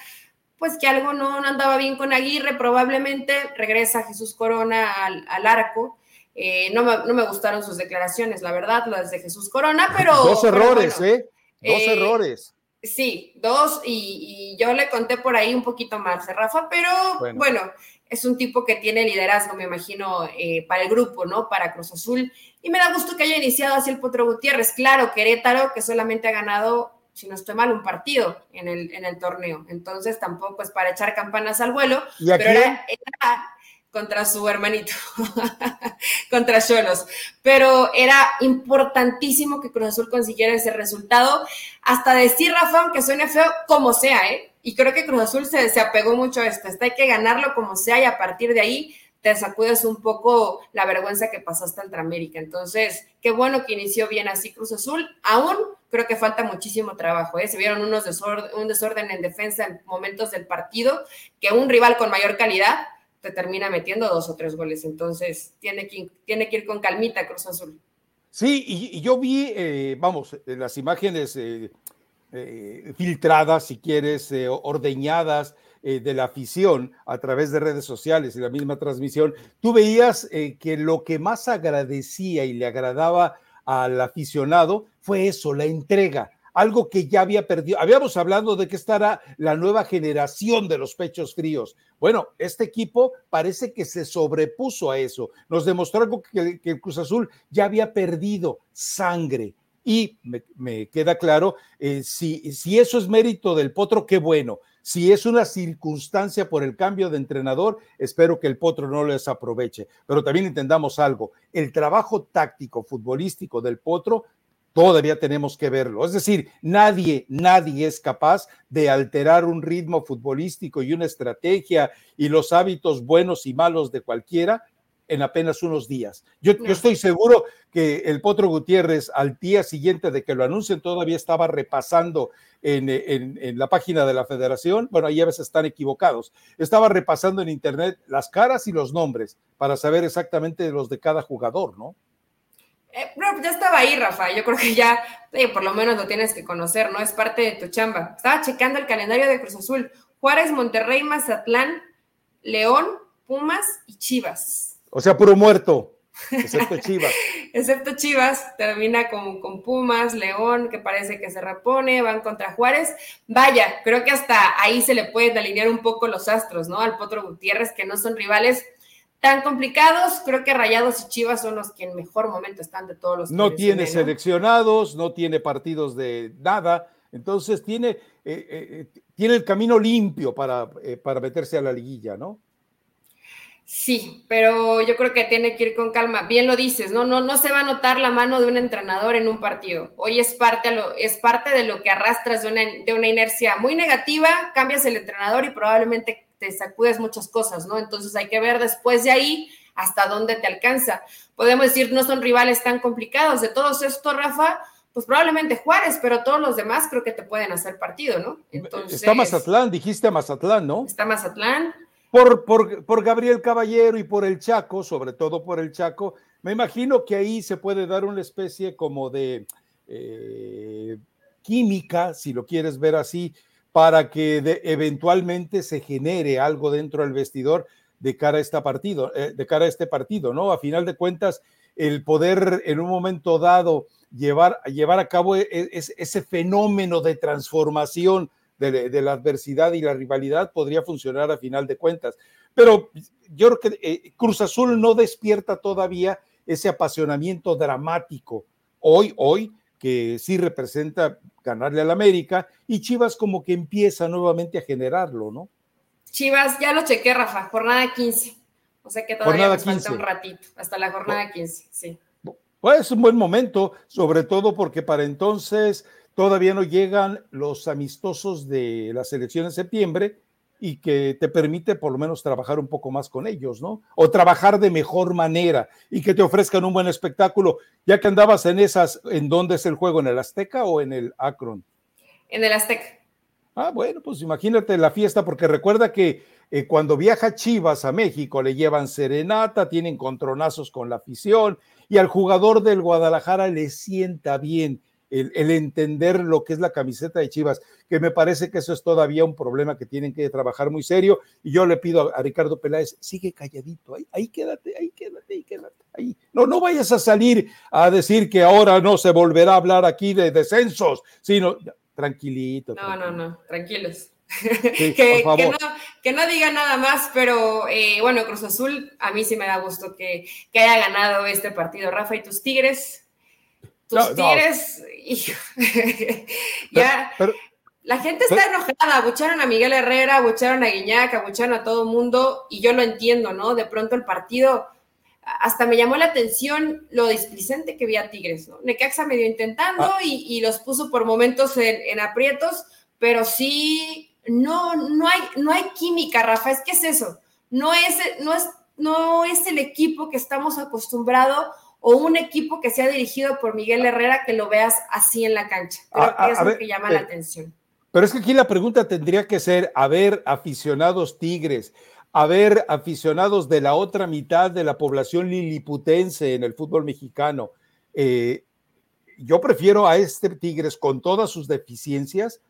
pues que algo no, andaba bien con Aguirre, probablemente regresa Jesús Corona al, arco. Eh, no, me, no, me, gustaron sus declaraciones, la verdad, las de Jesús Corona, <laughs> pero... Dos errores, ¿eh? Dos eh, errores. Sí, dos, y, yo le conté por ahí un poquito más, Rafa, pero bueno es un tipo que tiene liderazgo, me imagino, eh, para el grupo, ¿no? Para Cruz Azul. Y me da gusto que haya iniciado así el Potro Gutiérrez. Claro, Querétaro, que solamente ha ganado, si no estoy mal, un partido en el, en el torneo. Entonces tampoco es para echar campanas al vuelo. pero era, contra su hermanito, <laughs> contra Cholos. Pero era importantísimo que Cruz Azul consiguiera ese resultado. Hasta decir, Rafa, que suene feo, como sea, ¿eh? Y creo que Cruz Azul se, se apegó mucho a esto. Está hay que ganarlo como sea y a partir de ahí te sacudes un poco la vergüenza que pasaste ante América. Entonces, qué bueno que inició bien así Cruz Azul. Aún creo que falta muchísimo trabajo. ¿eh? Se vieron unos desorden, un desorden en defensa en momentos del partido, que un rival con mayor calidad te termina metiendo dos o tres goles. Entonces, tiene que, tiene que ir con calmita Cruz Azul. Sí, y, yo vi, eh, vamos, las imágenes eh, eh, filtradas, si quieres, eh, ordeñadas eh, de la afición a través de redes sociales y la misma transmisión, tú veías que lo que más agradecía y le agradaba al aficionado fue eso, la entrega, algo que ya había perdido. Habíamos hablado de que estará la nueva generación de los pechos fríos. Bueno, este equipo parece que se sobrepuso a eso. Nos demostró algo que, el Cruz Azul ya había perdido sangre, y me, queda claro, eh, si, si eso es mérito del Potro, qué bueno. Si es una circunstancia por el cambio de entrenador, espero que el Potro no les aproveche. Pero también entendamos algo, el trabajo táctico futbolístico del Potro todavía tenemos que verlo. Es decir, nadie, nadie es capaz de alterar un ritmo futbolístico y una estrategia y los hábitos buenos y malos de cualquiera en apenas unos días. Yo, estoy seguro que el Potro Gutiérrez al día siguiente de que lo anuncien todavía estaba repasando en, la página de la federación, bueno, ahí a veces están equivocados, estaba repasando en internet las caras y los nombres para saber exactamente los de cada jugador, ¿no? Eh, ya estaba ahí, Rafa. Yo creo que ya, eh, por lo menos lo tienes que conocer, ¿no? Es parte de tu chamba. Estaba checando el calendario de Cruz Azul. Juárez, Monterrey, Mazatlán, León, Pumas y Chivas. O sea, puro muerto, excepto Chivas. <laughs> excepto Chivas, termina con, con, Pumas, León, que parece que se repone, van contra Juárez. Vaya, creo que hasta ahí se le pueden alinear un poco los astros, ¿no? Al Potro Gutiérrez, que no son rivales tan complicados. Creo que Rayados y Chivas son los que en mejor momento están de todos los. No tiene seleccionados, no tiene partidos de nada. Entonces tiene, eh, eh, tiene el camino limpio para, eh, para meterse a la liguilla, ¿no? Sí, pero yo creo que tiene que ir con calma. Bien lo dices, ¿no? No, no se va a notar la mano de un entrenador en un partido. Hoy es parte, lo, es parte de lo que arrastras de una, de una inercia muy negativa, cambias el entrenador y probablemente te sacudes muchas cosas, ¿no? Entonces hay que ver después de ahí hasta dónde te alcanza. Podemos decir, no son rivales tan complicados. De todos estos, Rafa, pues probablemente Juárez, pero todos los demás creo que te pueden hacer partido, ¿no? Entonces, está Mazatlán, dijiste Mazatlán, ¿no? Está Mazatlán por, por, Gabriel Caballero y por el Chaco, sobre todo por el Chaco, me imagino que ahí se puede dar una especie como de eh, química, si lo quieres ver así, para que eventualmente se genere algo dentro del vestidor de cara a este partido, eh, de cara a este partido, ¿no? A final de cuentas, el poder en un momento dado llevar, llevar a cabo e, e, ese fenómeno de transformación de, la adversidad y la rivalidad podría funcionar a final de cuentas. Pero yo creo que eh, Cruz Azul no despierta todavía ese apasionamiento dramático hoy, hoy, que sí representa ganarle al América, y Chivas como que empieza nuevamente a generarlo, ¿no? Chivas, ya lo chequé, Rafa, jornada 15. O sea que todavía nos falta un ratito, hasta la jornada 15, sí. Pues es un buen momento, sobre todo porque para entonces todavía no llegan los amistosos de la selección en septiembre y que te permite por lo menos trabajar un poco más con ellos, ¿no? O trabajar de mejor manera y que te ofrezcan un buen espectáculo, ya que andabas en esas, ¿en dónde es el juego? ¿En el Azteca o en el Akron? En el Azteca. Ah, bueno, pues imagínate la fiesta, porque recuerda que eh, cuando viaja Chivas a México le llevan serenata, tienen contronazos con la afición y al jugador del Guadalajara le sienta bien el, entender lo que es la camiseta de Chivas, que me parece que eso es todavía un problema que tienen que trabajar muy serio. Y yo le pido a, Ricardo Peláez, sigue calladito, ahí, ahí quédate, ahí quédate, ahí quédate, ahí. No, no vayas a salir a decir que ahora no se volverá a hablar aquí de descensos, sino tranquilito. No, no, no, tranquilos. <laughs> que, no, que, no, diga nada más, pero eh, bueno, Cruz Azul, a mí sí me da gusto que, que haya ganado este partido. Rafa y tus Tigres, tus tigres, <laughs> ya. la gente está enojada, abucharon a Miguel Herrera, abucharon a Guiñac, abucharon a todo el mundo, y yo lo entiendo, ¿no? De pronto el partido, hasta me llamó la atención lo displicente que vi a Tigres, ¿no? Necaxa medio intentando ah. y, los puso por momentos en, aprietos, pero sí, no, no hay, no hay química, Rafa, es que es eso, no es, no es, no es el equipo que estamos acostumbrados o un equipo que sea dirigido por Miguel Herrera que lo veas así en la cancha. Creo que es lo que llama la atención. Pero es que aquí la pregunta tendría que ser, a ver, aficionados tigres, a ver, aficionados de la otra mitad de la población liliputense en el fútbol mexicano. Eh, yo prefiero a este Tigres con todas sus deficiencias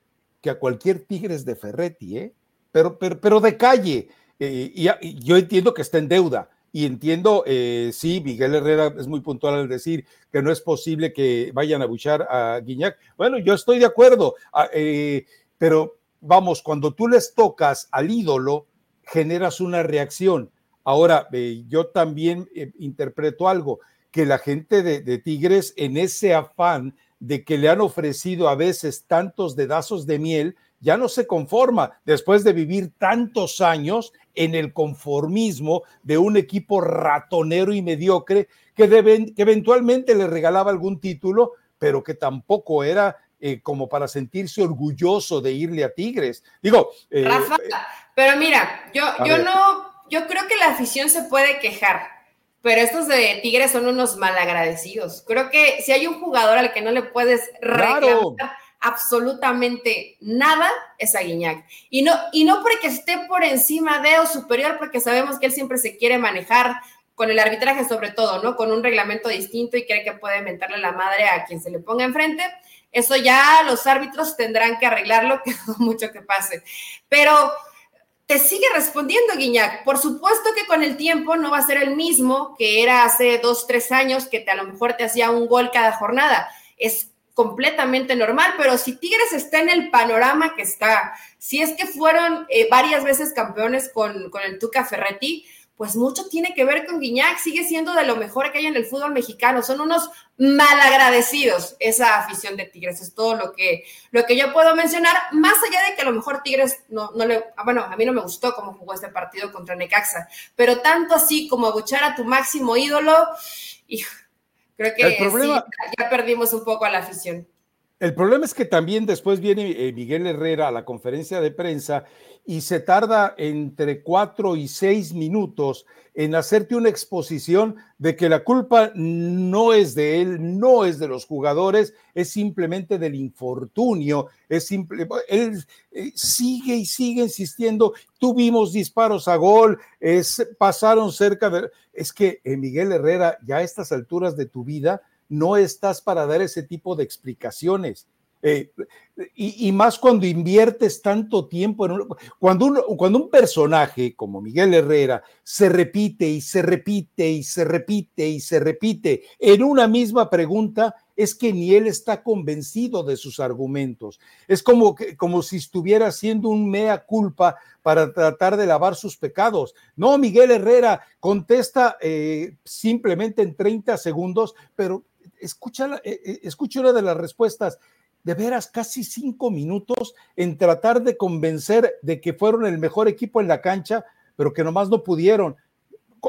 que a cualquier Tigres de Ferretti, ¿eh? pero, pero, pero de calle. Eh, y, yo entiendo que está en deuda, y entiendo, eh, sí, Miguel Herrera es muy puntual al decir que no es posible que vayan a buchar a Guiñac. Bueno, yo estoy de acuerdo, ah, eh, pero vamos, cuando tú les tocas al ídolo, generas una reacción. Ahora, eh, yo también interpreto algo, que la gente de, de Tigres en ese afán de que le han ofrecido a veces tantos dedazos de miel, ya no se conforma después de vivir tantos años en el conformismo de un equipo ratonero y mediocre que, que eventualmente le regalaba algún título, pero que tampoco era eh, como para sentirse orgulloso de irle a Tigres. Digo, eh, Rafa, pero mira, yo, yo no, yo creo que la afición se puede quejar, pero estos de Tigres son unos malagradecidos. Creo que si hay un jugador al que no le puedes reclamar absolutamente nada es a Guiñac. Y no, y no porque esté por encima de o superior, porque sabemos que él siempre se quiere manejar con el arbitraje sobre todo, ¿no? Con un reglamento distinto y cree que puede mentarle la madre a quien se le ponga enfrente. Eso ya los árbitros tendrán que arreglarlo, <laughs> que mucho que pase. Pero te sigue respondiendo Guiñac. Por supuesto que con el tiempo no va a ser el mismo que era hace dos, tres años, que te, a lo mejor te hacía un gol cada jornada. Es completamente normal, pero si Tigres está en el panorama que está, si es que fueron eh, varias veces campeones con, con, el Tuca Ferretti, pues mucho tiene que ver con Guiñac, sigue siendo de lo mejor que hay en el fútbol mexicano, son unos malagradecidos esa afición de Tigres, es todo lo que, lo que yo puedo mencionar, más allá de que a lo mejor Tigres no, no le, bueno, a mí no me gustó cómo jugó este partido contra Necaxa, pero tanto así como abuchar a tu máximo ídolo, hijo, Creo que ya perdimos un poco a la afición. El problema es que también después viene eh, Miguel Herrera a la conferencia de prensa y se tarda entre cuatro y seis minutos en hacerte una exposición de que la culpa no es de él, no es de los jugadores, es simplemente del infortunio, es simple, él eh, sigue y sigue insistiendo, tuvimos disparos a gol, pasaron cerca de, es que eh, Miguel Herrera, ya a estas alturas de tu vida, no estás para dar ese tipo de explicaciones. Eh, y, más cuando inviertes tanto tiempo en un, cuando, cuando un personaje como Miguel Herrera se repite y se repite y se repite y se repite en una misma pregunta, es que ni él está convencido de sus argumentos. Es como, que, como si estuviera haciendo un mea culpa para tratar de lavar sus pecados. No, Miguel Herrera contesta eh, simplemente en 30 segundos, pero escucha, eh, escucha una de las respuestas de veras casi cinco minutos en tratar de convencer de que fueron el mejor equipo en la cancha, pero que nomás no pudieron.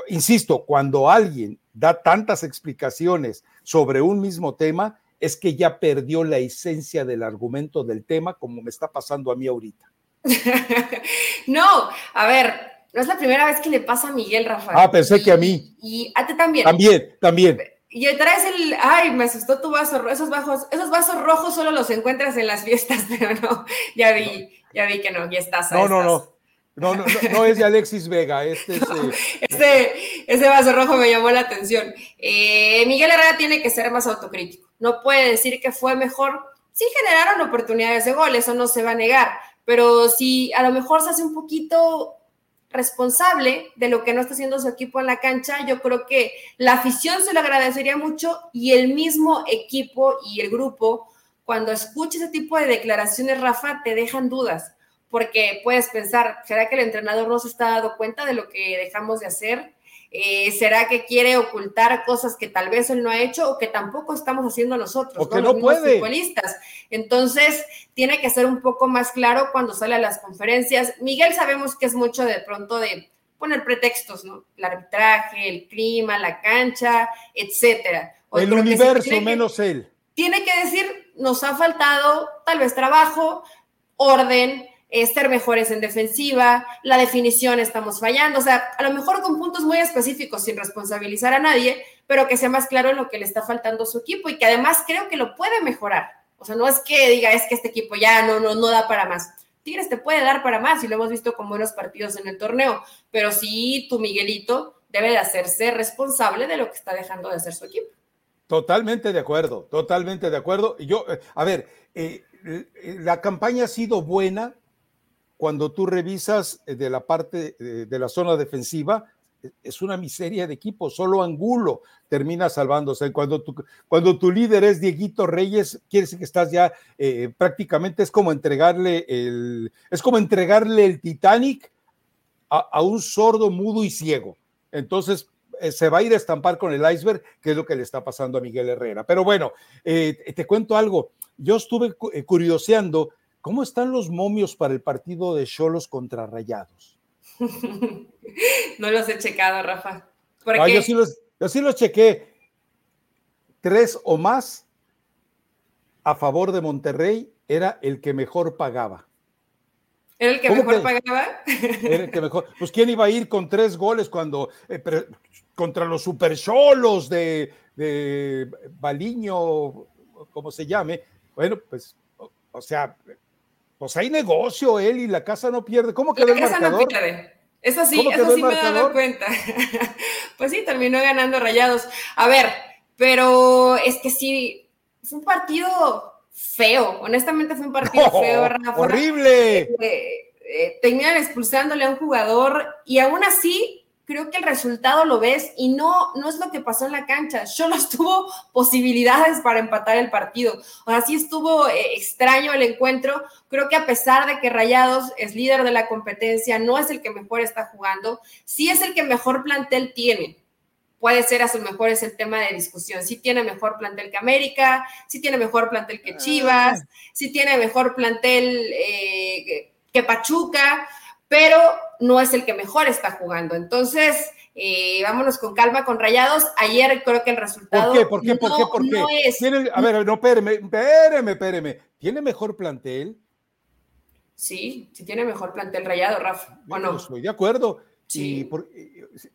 Insisto, cuando alguien da tantas explicaciones sobre un mismo tema, es que ya perdió la esencia del argumento del tema, como me está pasando a mí ahorita. <laughs> no, a ver, no es la primera vez que le pasa a Miguel, Rafael. Ah, pensé que a mí. Y a ti también. También, también y traes el, ay, me asustó tu vaso, esos bajos, esos vasos rojos solo los encuentras en las fiestas, <laughs> pero no, ya vi, ya vi que no, ya estás. No, no, no. No, no, no, es de Alexis Vega, este es, <laughs> este, ese vaso rojo me llamó la atención. Eh, Miguel Herrera tiene que ser más autocrítico. No puede decir que fue mejor. Sí generaron oportunidades de gol, eso no se va a negar, pero si a lo mejor se hace un poquito responsable de lo que no está haciendo su equipo en la cancha, yo creo que la afición se lo agradecería mucho y el mismo equipo y el grupo, cuando escucha ese tipo de declaraciones, Rafa, te dejan dudas, porque puedes pensar, ¿será que el entrenador no se está dando cuenta de lo que dejamos de hacer? Eh, ¿Será que quiere ocultar cosas que tal vez él no ha hecho o que tampoco estamos haciendo nosotros? O que no, puede. Futbolistas. Entonces, tiene que ser un poco más claro cuando sale a las conferencias. Miguel sabemos que es mucho de pronto de poner pretextos, ¿no? El arbitraje, el clima, la cancha, etcétera. el universo menos él. Tiene que decir, nos ha faltado tal vez trabajo, orden, ser mejores en defensiva, la definición estamos fallando, o sea, a lo mejor con puntos muy específicos sin responsabilizar a nadie, pero que sea más claro lo que le está faltando a su equipo y que además creo que lo puede mejorar. O sea, no es que diga, es que este equipo ya no, no, no da para más. Tigres te puede dar para más y lo hemos visto con buenos partidos en el torneo, pero sí tu Miguelito debe de hacerse responsable de lo que está dejando de hacer su equipo. Totalmente de acuerdo, totalmente de acuerdo. Y yo, eh, a ver, eh, eh, la campaña ha sido buena, cuando tú revisas eh, de la parte eh, de la zona defensiva, e, es una miseria de equipo, solo Angulo termina salvándose. Cuando tu, cuando tu líder es Dieguito Reyes, quiere decir que estás ya eh, prácticamente es como entregarle el, es como entregarle el Titanic a, un sordo, mudo y ciego. Entonces se va a ir a estampar con el iceberg, que es lo que le está pasando a Miguel Herrera. Pero bueno, te cuento algo. Yo estuve curioseando ¿Cómo están los momios para el partido de Cholos contra Rayados? <laughs> no los he checado, Rafa. Ah, yo, sí los, yo sí los chequé. Tres o más a favor de Monterrey era el que mejor pagaba. ¿Era el que mejor pagaba? Era el que mejor. Pues quién iba a ir con tres goles cuando eh, contra los super cholos de, de Baliño, como se llame. Bueno, pues, o sea, pues hay negocio él y la casa no pierde. ¿Cómo quedó el marcador? No pierde. Eso sí, eso sí me he dado cuenta. <laughs> pues sí, terminó ganando Rayados. A ver, pero es que sí, fue un partido feo. Honestamente fue un partido feo, Rafa. Horrible. Eh, eh, terminan expulsándole a un jugador y aún así creo que el resultado lo ves y no, no es lo que pasó en la cancha. <laughs> Solo tuvo posibilidades para empatar el partido. O sea, sí estuvo eh, extraño el encuentro. Creo que a pesar de que Rayados es líder de la competencia, no es el que mejor está jugando, sí es el que mejor plantel tiene. Puede ser a su mejor es el tema de discusión. Sí tiene mejor plantel que América, sí tiene mejor plantel que Chivas, ah. sí tiene mejor plantel eh, que Pachuca pero no es el que mejor está jugando. Entonces, eh, vámonos con calma con Rayados. Ayer creo que el resultado. ¿Por qué? ¿Por qué? ¿Por qué? ¿Por qué? a ver, no, espéreme, espéreme, espéreme. ¿Tiene mejor plantel? Sí, sí tiene mejor plantel Rayado, Rafa. ¿O no? Estoy de acuerdo. Sí.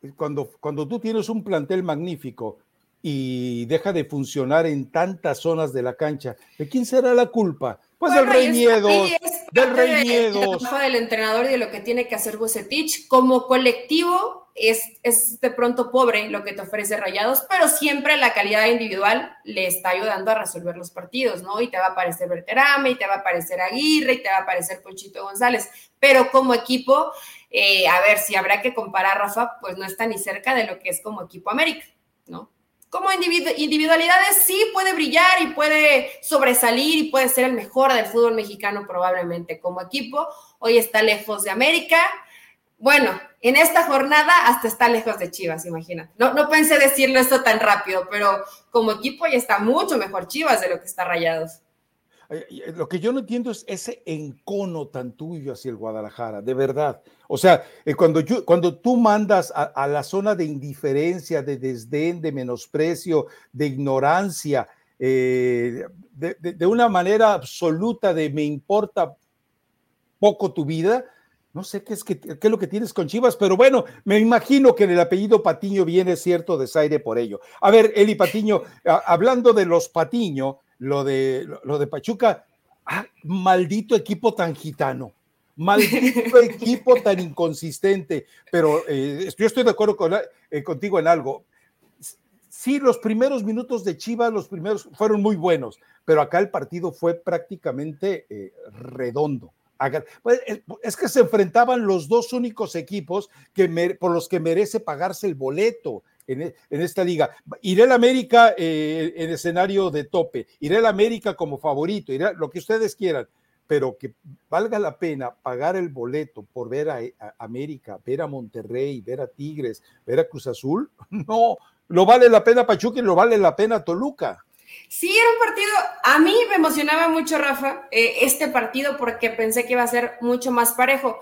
Y cuando, cuando tú tienes un plantel magnífico y deja de funcionar en tantas zonas de la cancha, ¿de quién será la culpa? Pues del Rey Miedos, del Rey Miedos. del entrenador y de lo que tiene que hacer Bucetich. Como colectivo es, es de pronto pobre lo que te ofrece Rayados, pero siempre la calidad individual le está ayudando a resolver los partidos, ¿no? Y te va a aparecer Berterame, y te va a aparecer Aguirre, y te va a aparecer Ponchito González. Pero como equipo, eh, a ver, si habrá que comparar, Rafa, pues no está ni cerca de lo que es como equipo América, ¿no? Como individualidades sí puede brillar y puede sobresalir y puede ser el mejor del fútbol mexicano probablemente como equipo. Hoy está lejos de América. Bueno, en esta jornada hasta está lejos de Chivas, imagínate. No, no pensé decirlo esto tan rápido, pero como equipo ya está mucho mejor Chivas de lo que está Rayados. Lo que yo no entiendo es ese encono tan tuyo hacia el Guadalajara, de verdad. O sea, eh, cuando, tú mandas a, la zona de indiferencia, de desdén, de menosprecio, de ignorancia, eh, de, una manera absoluta de me importa poco tu vida, No sé qué es, es lo que tienes con Chivas, pero bueno, me imagino que en el apellido Patiño viene cierto desaire por ello. A ver, Eli Patiño, hablando de los Patiño, lo de, lo de Pachuca, ah, maldito equipo tan gitano, maldito <laughs> equipo tan inconsistente, pero eh, yo estoy de acuerdo con, eh, contigo en algo. Sí, los primeros minutos de Chivas, los primeros fueron muy buenos, pero acá el partido fue prácticamente eh, redondo pues, es que se enfrentaban los dos únicos equipos que por los que merece pagarse el boleto en, e, esta liga. Iré al América eh, en escenario de tope, iré al América como favorito, iré lo que ustedes quieran, pero que valga la pena pagar el boleto por ver a, América, ver a Monterrey, ver a Tigres, ver a Cruz Azul, <laughs> no, lo vale la pena Pachuca y lo vale la pena Toluca. Sí, era un partido, a mí me emocionaba mucho, Rafa, eh, este partido porque pensé que iba a ser mucho más parejo.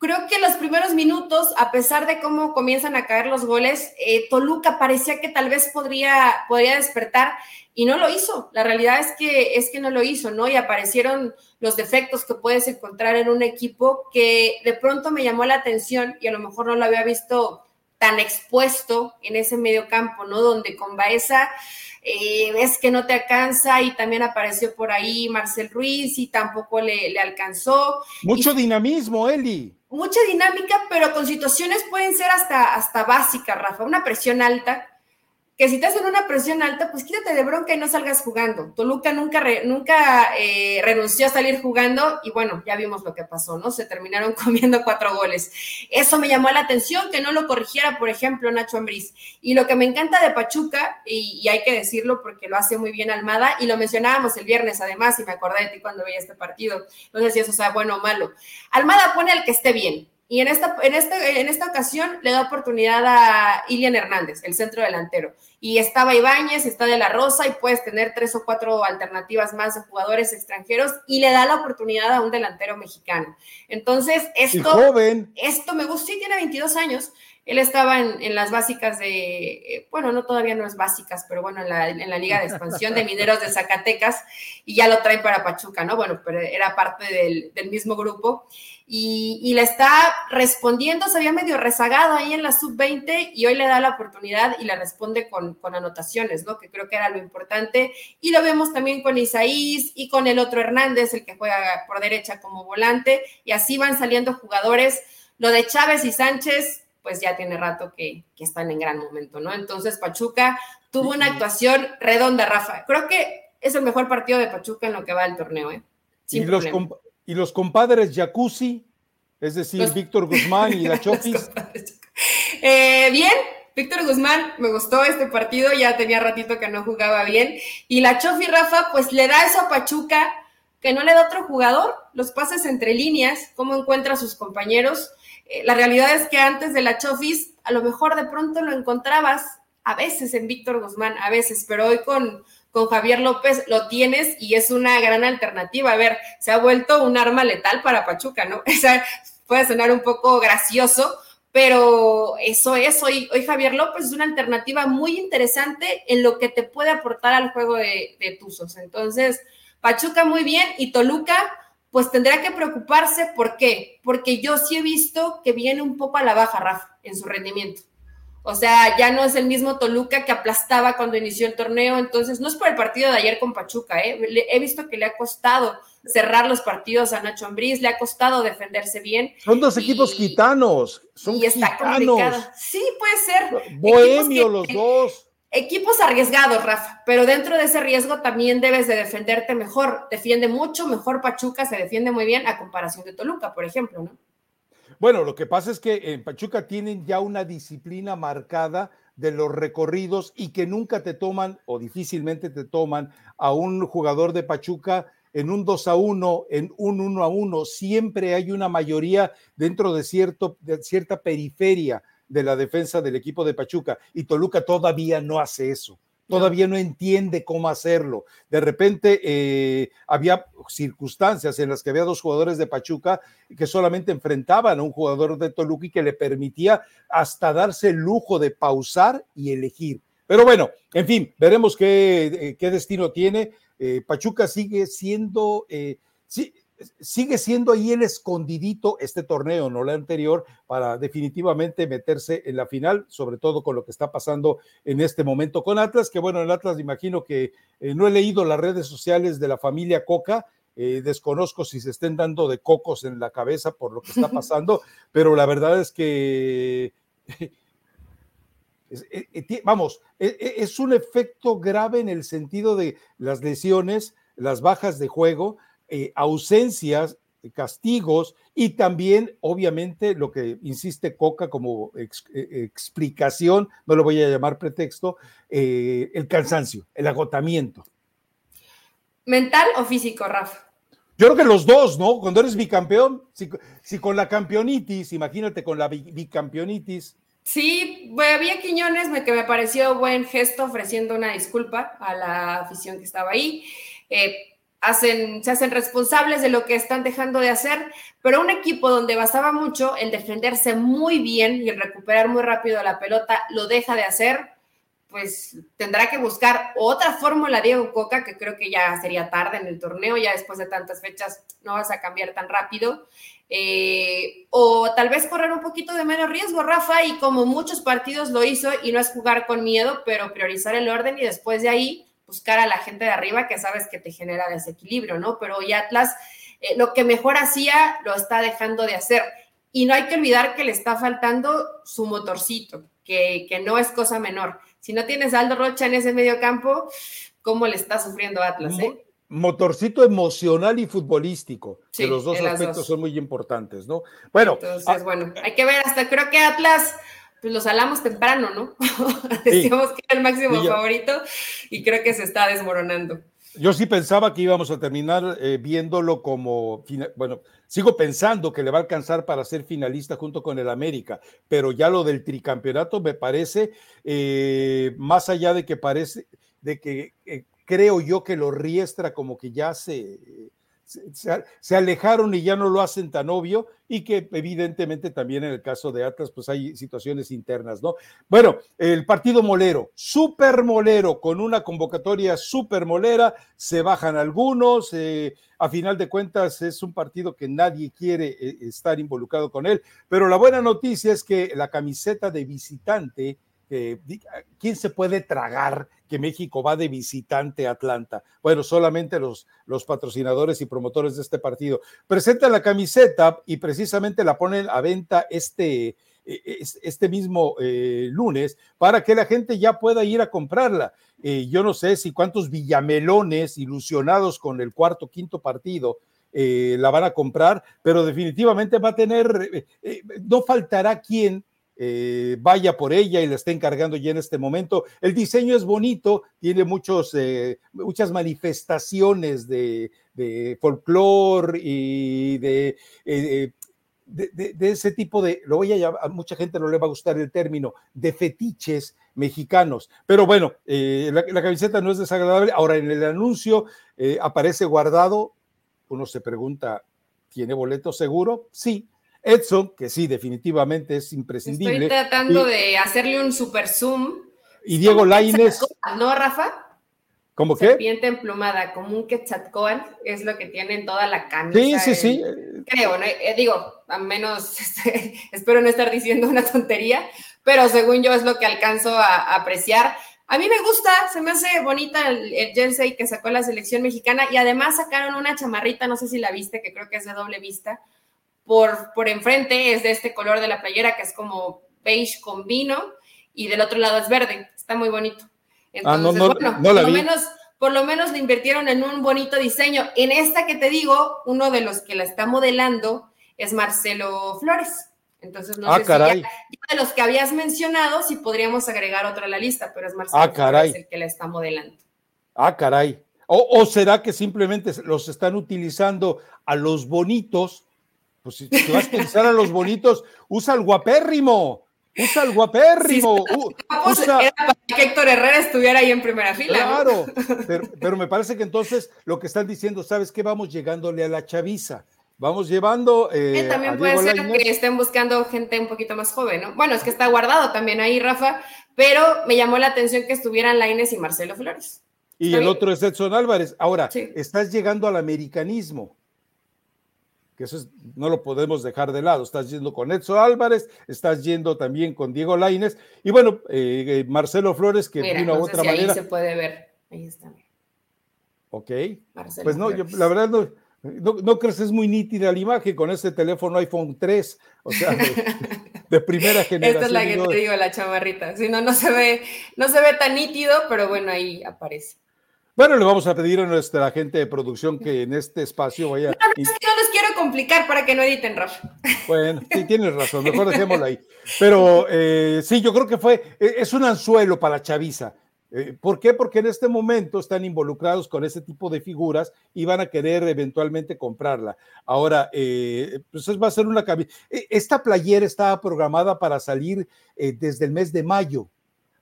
Creo que los primeros minutos, a pesar de cómo comienzan a caer los goles, eh, Toluca parecía que tal vez podría, podría despertar y no lo hizo. La realidad es que, es que no lo hizo, ¿no? Y aparecieron los defectos que puedes encontrar en un equipo que de pronto me llamó la atención y a lo mejor no lo había visto tan expuesto en ese medio campo, ¿no? Donde con Baeza eh, ves que no te alcanza y también apareció por ahí Marcel Ruiz y tampoco le, alcanzó. Mucho dinamismo, Eli. Mucha dinámica, pero con situaciones pueden ser hasta, hasta básicas, Rafa. Una presión alta, que si te hacen una presión alta, pues quítate de bronca y no salgas jugando. Toluca nunca, nunca eh, renunció a salir jugando y bueno, ya vimos lo que pasó, ¿no? Se terminaron <laughs> comiendo cuatro goles. Eso me llamó la atención, que no lo corrigiera, por ejemplo, Nacho Ambriz. Y lo que me encanta de Pachuca, y, hay que decirlo porque lo hace muy bien Almada, y lo mencionábamos el viernes además, y me acordé de ti cuando veía este partido, no sé si eso sea bueno o malo. Almada pone al que esté bien, y en esta, en, este, en esta ocasión le da oportunidad a Ilian Hernández, el centro delantero. Y estaba Ibáñez, está De La Rosa y puedes tener tres o cuatro alternativas más de jugadores extranjeros y le da la oportunidad a un delantero mexicano. Entonces, esto, joven. esto me gusta, sí, tiene 22 años. Él estaba en, las básicas de, eh, bueno, no todavía no es básicas, pero bueno, en la, en la Liga de Expansión de Mineros de Zacatecas y ya lo traen para Pachuca, ¿no? Bueno, pero era parte del, del mismo grupo y, le está respondiendo, se había medio rezagado ahí en la sub-20 y hoy le da la oportunidad y le responde con, con, anotaciones, ¿no? Que creo que era lo importante. Y lo vemos también con Isaís y con el otro Hernández, el que juega por derecha como volante, y así van saliendo jugadores. Lo de Chávez y Sánchez, pues ya tiene rato que, que están en gran momento, ¿no? Entonces Pachuca tuvo una actuación redonda, Rafa. Creo que es el mejor partido de Pachuca en lo que va del torneo, ¿eh? y los, y los compadres Jacuzzi, es decir, Víctor Guzmán y la <laughs> Chofis. Eh, bien, Víctor Guzmán, me gustó este partido, ya tenía ratito que no jugaba bien. Y la Chofi Rafa, pues le da eso a Pachuca que no le da otro jugador, los pases entre líneas, cómo encuentra a sus compañeros. Eh, la realidad es que antes de la Chofis, a lo mejor de pronto lo encontrabas a veces en Víctor Guzmán, a veces, pero hoy con, con Javier López lo tienes y es una gran alternativa. A ver, se ha vuelto un arma letal para Pachuca, ¿no? <laughs> O sea, puede sonar un poco gracioso, pero eso es, hoy, hoy Javier López es una alternativa muy interesante en lo que te puede aportar al juego de, de Tuzos. Entonces, Pachuca muy bien y Toluca, pues tendrá que preocuparse. ¿Por qué? Porque yo sí he visto que viene un poco a la baja, Rafa, en su rendimiento. O sea, ya no es el mismo Toluca que aplastaba cuando inició el torneo. Entonces, no es por el partido de ayer con Pachuca, ¿eh? he visto que le ha costado cerrar los partidos a Nacho Ambriz, le ha costado defenderse bien. Son dos equipos gitanos. Son y está. Sí, puede ser. Bohemio los dos. Equipos arriesgados, Rafa, pero dentro de ese riesgo también debes de defenderte mejor. Defiende mucho, mejor Pachuca se defiende muy bien a comparación de Toluca, por ejemplo, ¿no? Bueno, lo que pasa es que en Pachuca tienen ya una disciplina marcada de los recorridos y que nunca te toman o difícilmente te toman a un jugador de Pachuca en un 2 a 1, en un 1 a 1. Siempre hay una mayoría dentro de, cierto, de cierta periferia de la defensa del equipo de Pachuca y Toluca todavía no hace eso todavía no entiende cómo hacerlo. De repente eh, había circunstancias en las que había dos jugadores de Pachuca que solamente enfrentaban a un jugador de Toluca y que le permitía hasta darse el lujo de pausar y elegir. Pero bueno, en fin, veremos qué, eh, qué destino tiene. Eh, Pachuca sigue siendo, sí, sigue siendo ahí el escondidito este torneo, no el anterior, para definitivamente meterse en la final, sobre todo con lo que está pasando en este momento con Atlas, que bueno, el Atlas imagino que eh, no he leído las redes sociales de la familia Coca, eh, desconozco si se estén dando de cocos en la cabeza por lo que está <laughs> pasando, pero la verdad es que, <laughs> vamos, es un efecto grave en el sentido de las lesiones, las bajas de juego, eh, ausencias, castigos y también, obviamente, lo que insiste Coca como eh, explicación, no lo voy a llamar pretexto, eh, el cansancio, el agotamiento. ¿Mental o físico, Rafa? Yo creo que los dos, ¿no? Cuando eres bicampeón, si, con la campeonitis, imagínate con la bicampeonitis. Sí, había Quiñones me, que me pareció buen gesto ofreciendo una disculpa a la afición que estaba ahí. Eh, se hacen responsables de lo que están dejando de hacer, pero un equipo donde basaba mucho el defenderse muy bien y el recuperar muy rápido la pelota lo deja de hacer, pues tendrá que buscar otra fórmula Diego Coca, que creo que ya sería tarde en el torneo, ya después de tantas fechas no vas a cambiar tan rápido. Eh, o tal vez correr un poquito de menos riesgo, Rafa, y como muchos partidos lo hizo, y no es jugar con miedo, pero priorizar el orden y después de ahí buscar a la gente de arriba que sabes que te genera desequilibrio, ¿no? Pero hoy Atlas eh, lo que mejor hacía lo está dejando de hacer. Y no hay que olvidar que le está faltando su motorcito, que, que no es cosa menor. Si no tienes a Aldo Rocha en ese medio campo, ¿cómo le está sufriendo Atlas? Eh? Motorcito emocional y futbolístico, que los dos aspectos son muy importantes, ¿no? Bueno, entonces, ah, bueno, hay que ver hasta creo que Atlas pues los salamos temprano, ¿no? <laughs> Decíamos que era el máximo favorito y creo que se está desmoronando. Yo sí pensaba que íbamos a terminar eh, viéndolo como, bueno, sigo pensando que le va a alcanzar para ser finalista junto con el América, pero ya lo del tricampeonato me parece, eh, más allá de que parece, de que eh, creo yo que lo riestra como que ya se se, alejaron y ya no lo hacen tan obvio y que evidentemente también en el caso de Atlas pues hay situaciones internas, ¿no? Bueno, el partido molero, súper molero, con una convocatoria súper molera, se bajan algunos, eh, a final de cuentas es un partido que nadie quiere eh, estar involucrado con él, pero la buena noticia es que la camiseta de visitante, ¿quién se puede tragar que México va de visitante a Atlanta. Bueno, solamente los, los patrocinadores y promotores de este partido. Presentan la camiseta y precisamente la ponen a venta este, e, este mismo eh, lunes para que la gente ya pueda ir a comprarla. Eh, yo no sé si cuántos villamelones ilusionados con el cuarto, quinto partido eh, la van a comprar, pero definitivamente va a tener, no faltará quien eh, vaya por ella y la está encargando ya en este momento. El diseño es bonito, tiene muchos, eh, muchas manifestaciones de, de folclore y eh, de, de, ese tipo de, lo voy a llamar, a mucha gente no le va a gustar el término, de fetiches mexicanos. Pero bueno, la, la, camiseta no es desagradable. Ahora, en el anuncio aparece guardado, uno se pregunta, ¿tiene boleto seguro? Sí, Edson, que sí, definitivamente es imprescindible. Estoy tratando de hacerle un super zoom. Y Diego Laines. ¿No, Rafa? ¿Cómo qué? Serpiente emplumada, como un Quetzalcoatl, es lo que tiene en toda la camisa. Sí, sí, sí. Creo, ¿no? Eh, digo, al menos <laughs> este, espero no estar diciendo una tontería, pero según yo es lo que alcanzo a, apreciar. A mí me gusta, se me hace bonita el, el, jersey que sacó la selección mexicana y además sacaron una chamarrita, no sé si la viste, que creo que es de doble vista, por, por enfrente es de este color de la playera que es como beige con vino y del otro lado es verde. Está muy bonito. Ah, Entonces, bueno, por, lo menos, por lo menos le invirtieron en un bonito diseño. En esta que te digo, uno de los que la está modelando es Marcelo Flores. Entonces, no ah, sé caray. si de los que habías mencionado, si podríamos agregar otro a la lista, pero es Marcelo ah, caray. Flores el que la está modelando. Ah, caray. O, o, será que simplemente los están utilizando a los bonitos pues si te vas a pensar a los bonitos, usa el guapérrimo. Usa el guapérrimo. usa... Era para que Héctor Herrera estuviera ahí en primera fila. Claro, pero, me parece que entonces lo que están diciendo, ¿sabes qué? Vamos llegándole a la chaviza. Vamos llevando. Eh, también puede ser que estén buscando gente un poquito más joven, ¿no? Bueno, es que está guardado también ahí, Rafa, pero me llamó la atención que estuvieran Laines y Marcelo Flores. Y el otro es Edson Álvarez. Ahora, estás llegando al americanismo que eso no lo podemos dejar de lado. Estás yendo con Edson Álvarez, estás yendo también con Diego Laines y bueno, eh, eh, Marcelo Flores, que de una u otra manera. Ahí se puede ver, ahí está. Ok. pues no, yo, la verdad no, no, crees que es muy nítida la imagen con ese teléfono iPhone 3, o sea, de, primera generación. <laughs> Esta es la que te digo, la chamarrita. Si no, no se ve, no se ve tan nítido, pero bueno, ahí aparece. Bueno, le vamos a pedir a nuestra gente de producción que en este espacio vaya. No, es que no quiero complicar para que no editen, Rafa. Bueno, sí, <laughs> tienes razón, mejor dejémoslo ahí. Pero eh, sí, yo creo que fue, e, es un anzuelo para Chaviza. Eh, ¿Por qué? Porque en este momento están involucrados con ese tipo de figuras y van a querer eventualmente comprarla. Ahora, eh, pues va a ser una e, Esta playera estaba programada para salir eh, desde el mes de mayo,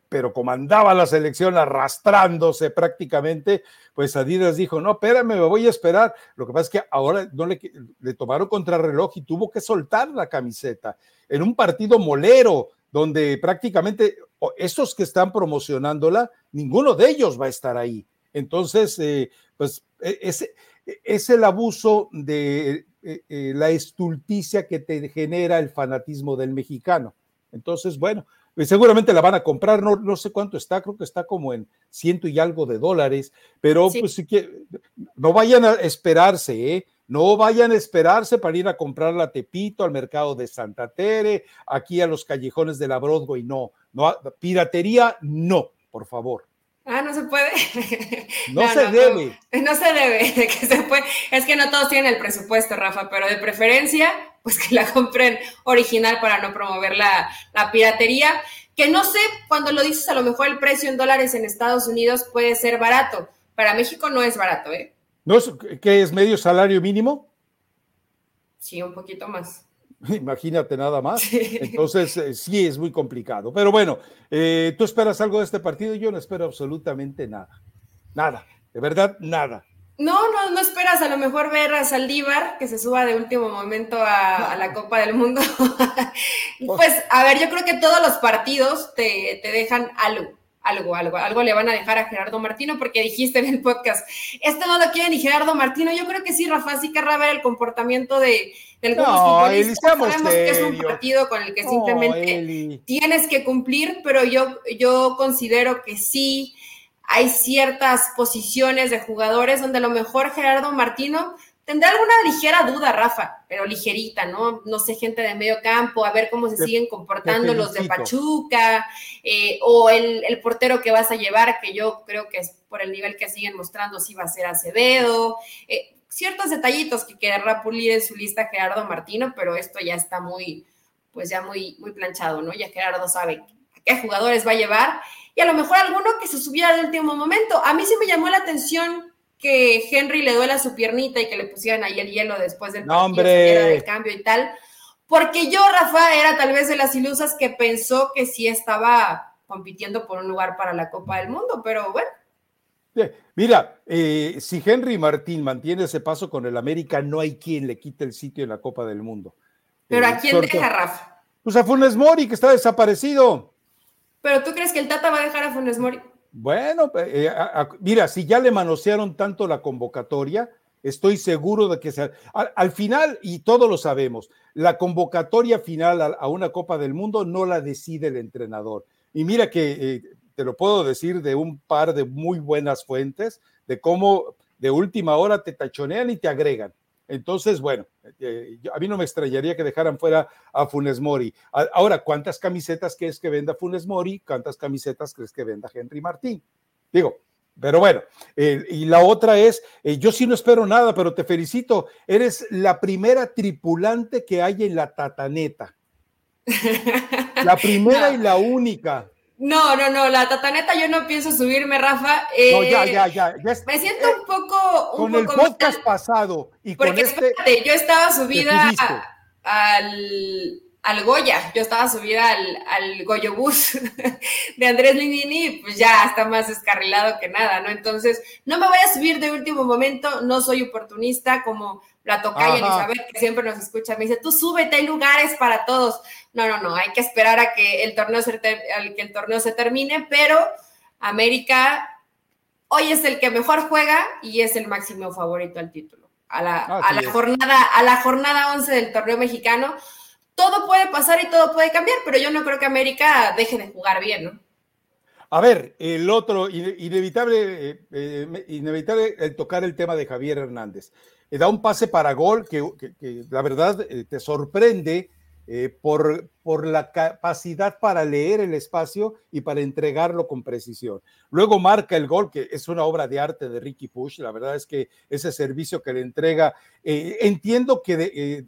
pero como andaba la selección arrastrándose prácticamente, pues Adidas dijo, no, espérame, me voy a esperar. Lo que pasa es que ahora no le, tomaron contrarreloj y tuvo que soltar la camiseta en un partido molero donde prácticamente estos que están promocionándola, ninguno de ellos va a estar ahí. Entonces, eh, pues e, es, el abuso de eh, eh, la estulticia que te genera el fanatismo del mexicano. Entonces, bueno, seguramente la van a comprar, no, no sé cuánto está, creo que está como en ciento y algo de dólares, pero pues sí que no vayan a esperarse, ¿eh? No vayan a esperarse para ir a comprar a Tepito, al mercado de Santa Tere, aquí a los callejones de la Broadway. No, no, piratería, no, por favor. Ah, no se puede. <laughs> No, se debe. No, se debe, de que se puede. Es que no todos tienen el presupuesto, Rafa, pero de preferencia, pues que la compren original para no promover la, la piratería. Que no sé, cuando lo dices, a lo mejor el precio en dólares en Estados Unidos puede ser barato. Para México no es barato, ¿eh? ¿No es, ¿Qué es medio salario mínimo? Sí, un poquito más. <laughs> Imagínate nada más. Entonces, eh, sí es muy complicado. Pero bueno, eh, ¿tú esperas algo de este partido? Yo no espero absolutamente nada. Nada. De verdad, nada. No, no, no esperas a lo mejor ver a Saldívar que se suba de último momento a, la Copa del Mundo. <laughs> pues, a ver, yo creo que todos los partidos te, te dejan algo algo, algo, algo le van a dejar a Gerardo Martino porque dijiste en el podcast, este no lo quiere ni Gerardo Martino. Yo creo que sí, Rafa, sí querrá ver el comportamiento de, de algunos no, Sabemos que es un partido con el que simplemente tienes que cumplir, pero yo, yo considero que sí hay ciertas posiciones de jugadores donde a lo mejor Gerardo Martino Tendrá alguna ligera duda, Rafa, pero ligerita, ¿no? No sé, gente de medio campo, a ver cómo se siguen comportando los de Pachuca, eh, o el, portero que vas a llevar, que yo creo que es por el nivel que siguen mostrando, si va a ser Acevedo. Eh, ciertos detallitos que querrá pulir en su lista Gerardo Martino, pero esto ya está muy, pues ya muy, muy planchado, ¿no? Ya Gerardo sabe a qué jugadores va a llevar y a lo mejor alguno que se subiera de último momento. A mí sí me llamó la atención que Henry le duela su piernita y que le pusieran ahí el hielo después del partido, del cambio y tal. Porque yo, Rafa, era tal vez de las ilusas que pensó que sí estaba compitiendo por un lugar para la Copa del Mundo, pero bueno. Mira, eh, si Henry Martín mantiene ese paso con el América, no hay quien le quite el sitio en la Copa del Mundo. ¿Pero a eh, quién deja, Rafa? Pues a Funes Mori, que está desaparecido. ¿Pero tú crees que el Tata va a dejar a Funes Mori? Bueno, eh, mira, si ya le manosearon tanto la convocatoria, estoy seguro de que se, al, final, y todos lo sabemos, la convocatoria final a, una Copa del Mundo no la decide el entrenador. Y mira que eh, te lo puedo decir de un par de muy buenas fuentes, de cómo de última hora te tachonean y te agregan. Entonces, bueno, eh, a mí no me extrañaría que dejaran fuera a Funes Mori. Ahora, ¿cuántas camisetas crees que venda Funes Mori? ¿Cuántas camisetas crees que venda Henry Martín? Digo, pero bueno, eh, y la otra es, eh, yo sí no espero nada, pero te felicito, eres la primera tripulante que hay en la tataneta. <laughs> La primera y la única. No, no, no, la tataneta yo no pienso subirme, Rafa. no, ya, ya, ya. me siento un poco. con el podcast pasado y con este. yo estaba subida al, al Goya, yo estaba subida al, al Goyo Bus <laughs> de Andrés Linini, pues ya está más descarrilado que nada, ¿no? Entonces, no me voy a subir de último momento, no soy oportunista como la tocaya Elizabeth, que siempre nos escucha, me dice, tú súbete, hay lugares para todos. No, no, no, hay que esperar a que el torneo se, que el torneo se termine, pero América hoy es el que mejor juega y es el máximo favorito al título. a la, a la jornada, a la jornada 11 del torneo mexicano. Todo puede pasar y todo puede cambiar, pero yo no creo que América deje de jugar bien, ¿no? A ver, el otro, inevitable, eh, eh, inevitable el tocar el tema de Javier Hernández. Da un pase para gol que, que la verdad te sorprende eh, por, por la capacidad para leer el espacio y para entregarlo con precisión. Luego marca el gol, que es una obra de arte de Ricky Push. La verdad es que ese servicio que le entrega, eh, entiendo que eh,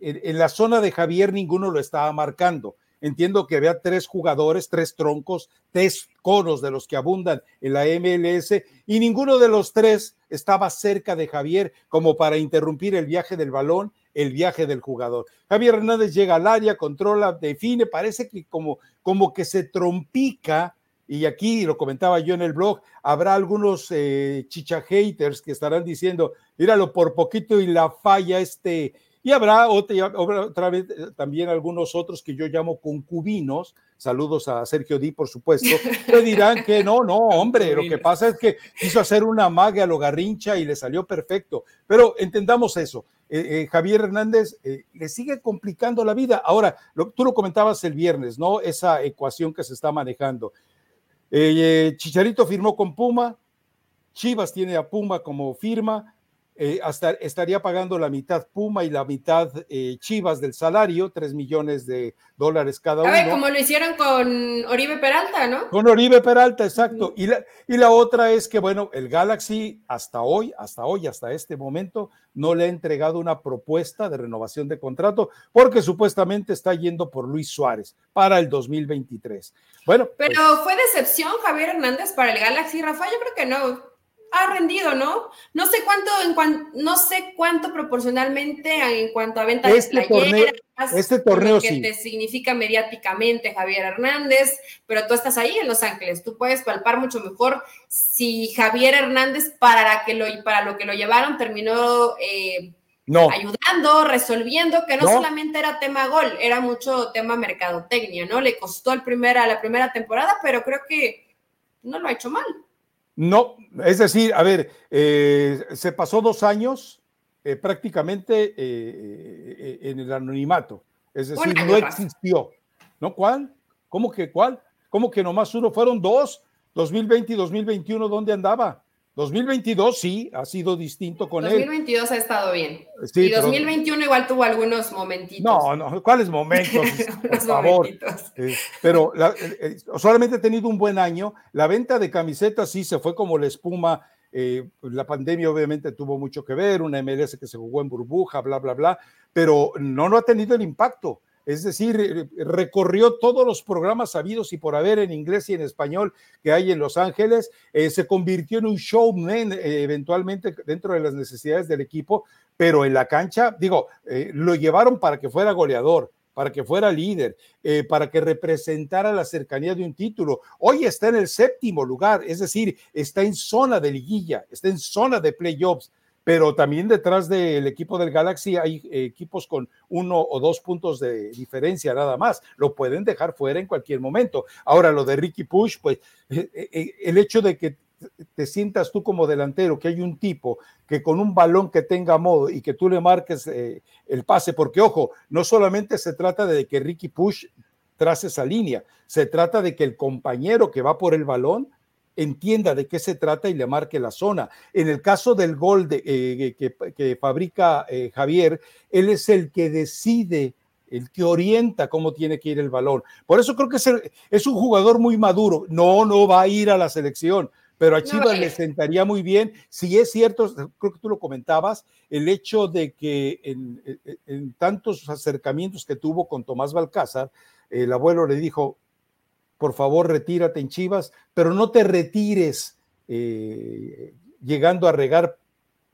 en la zona de Javier ninguno lo estaba marcando. Entiendo que había tres jugadores, tres troncos, tres conos de los que abundan en la MLS y ninguno de los tres estaba cerca de Javier como para interrumpir el viaje del balón el viaje del jugador. Javier Hernández llega al área, controla, define, parece que como, como que se trompica, y aquí lo comentaba yo en el blog, habrá algunos eh, chicha haters que estarán diciendo, míralo por poquito y la falla este, y habrá otra, otra vez eh, también algunos otros que yo llamo concubinos, saludos a Sergio Di, por supuesto, <laughs> que dirán que no, no, hombre, lo que pasa es que quiso hacer una magia a lo garrincha y le salió perfecto. Pero entendamos eso. Eh, eh, Javier Hernández le sigue complicando la vida. Ahora, tú lo comentabas el viernes, ¿no? Esa ecuación que se está manejando. Chicharito firmó con Puma, Chivas tiene a Puma como firma, eh, hasta estaría pagando la mitad Puma y la mitad eh, Chivas del salario, tres millones de dólares cada uno. A ver, como lo hicieron con Oribe Peralta, ¿no? Con Oribe Peralta, exacto. y, la, y la otra es que, bueno, el Galaxy hasta hoy, hasta hoy, hasta este momento, no le ha entregado una propuesta de renovación de contrato porque supuestamente está yendo por Luis Suárez para el 2023. Bueno. Pero pues fue decepción Javier Hernández para el Galaxy, Rafa, yo creo que no ha rendido, ¿no? No sé cuánto, en no sé cuánto proporcionalmente en cuanto a venta este de playeras, torneo, este torneo que te significa mediáticamente Javier Hernández, pero tú estás ahí en Los Ángeles, tú puedes palpar mucho mejor si Javier Hernández para, que lo, para lo que lo llevaron terminó eh, ayudando, resolviendo, que no, solamente era tema gol, era mucho tema mercadotecnia, ¿no? Le costó el primera, la primera temporada, pero creo que no lo ha hecho mal. No, es decir, a ver, eh, se pasó dos años eh, prácticamente eh, en el anonimato, es decir, no existió. ¿No? ¿Cuál? ¿Cómo que cuál? ¿Cómo que nomás uno? Fueron dos, 2020 y 2021, ¿dónde andaba? 2022 sí, ha sido distinto con 2022 él. 2022 ha estado bien. y 2021 igual tuvo algunos momentitos. No, no, ¿cuáles momentos? <laughs> Por favor. Eh, pero eh, eh, solamente ha tenido un buen año. La venta de camisetas sí se fue como la espuma. la pandemia obviamente tuvo mucho que ver, una MLS que se jugó en burbuja, bla, bla, bla, pero no, no ha tenido el impacto es decir, eh, recorrió todos los programas habidos y por haber en inglés y en español que hay en Los Ángeles, eh, se convirtió en un showman eh, eventualmente dentro de las necesidades del equipo, pero en la cancha, digo, lo llevaron para que fuera goleador, para que fuera líder, para que representara la cercanía de un título. Hoy está en el séptimo lugar, es decir, está en zona de liguilla, está en zona de playoffs pero también detrás del equipo del Galaxy hay equipos con uno o dos puntos de diferencia nada más. Lo pueden dejar fuera en cualquier momento. Ahora, lo de Ricky Push, pues eh, eh, eh, el hecho de que te sientas tú como delantero, que hay un tipo que con un balón que tenga modo y que tú le marques el pase, porque ojo, no solamente se trata de que Ricky Push trace esa línea, se trata de que el compañero que va por el balón entienda de qué se trata y le marque la zona. En el caso del gol de, eh, que, fabrica eh, Javier, él es el que decide, el que orienta cómo tiene que ir el balón. Por eso creo que es, un jugador muy maduro. No, no va a ir a la selección, pero a Chivas le sentaría muy bien. Si es cierto, creo que tú lo comentabas, el hecho de que en, en tantos acercamientos que tuvo con Tomás Balcázar, el abuelo le dijo, por favor retírate en Chivas, pero no te retires eh, llegando a regar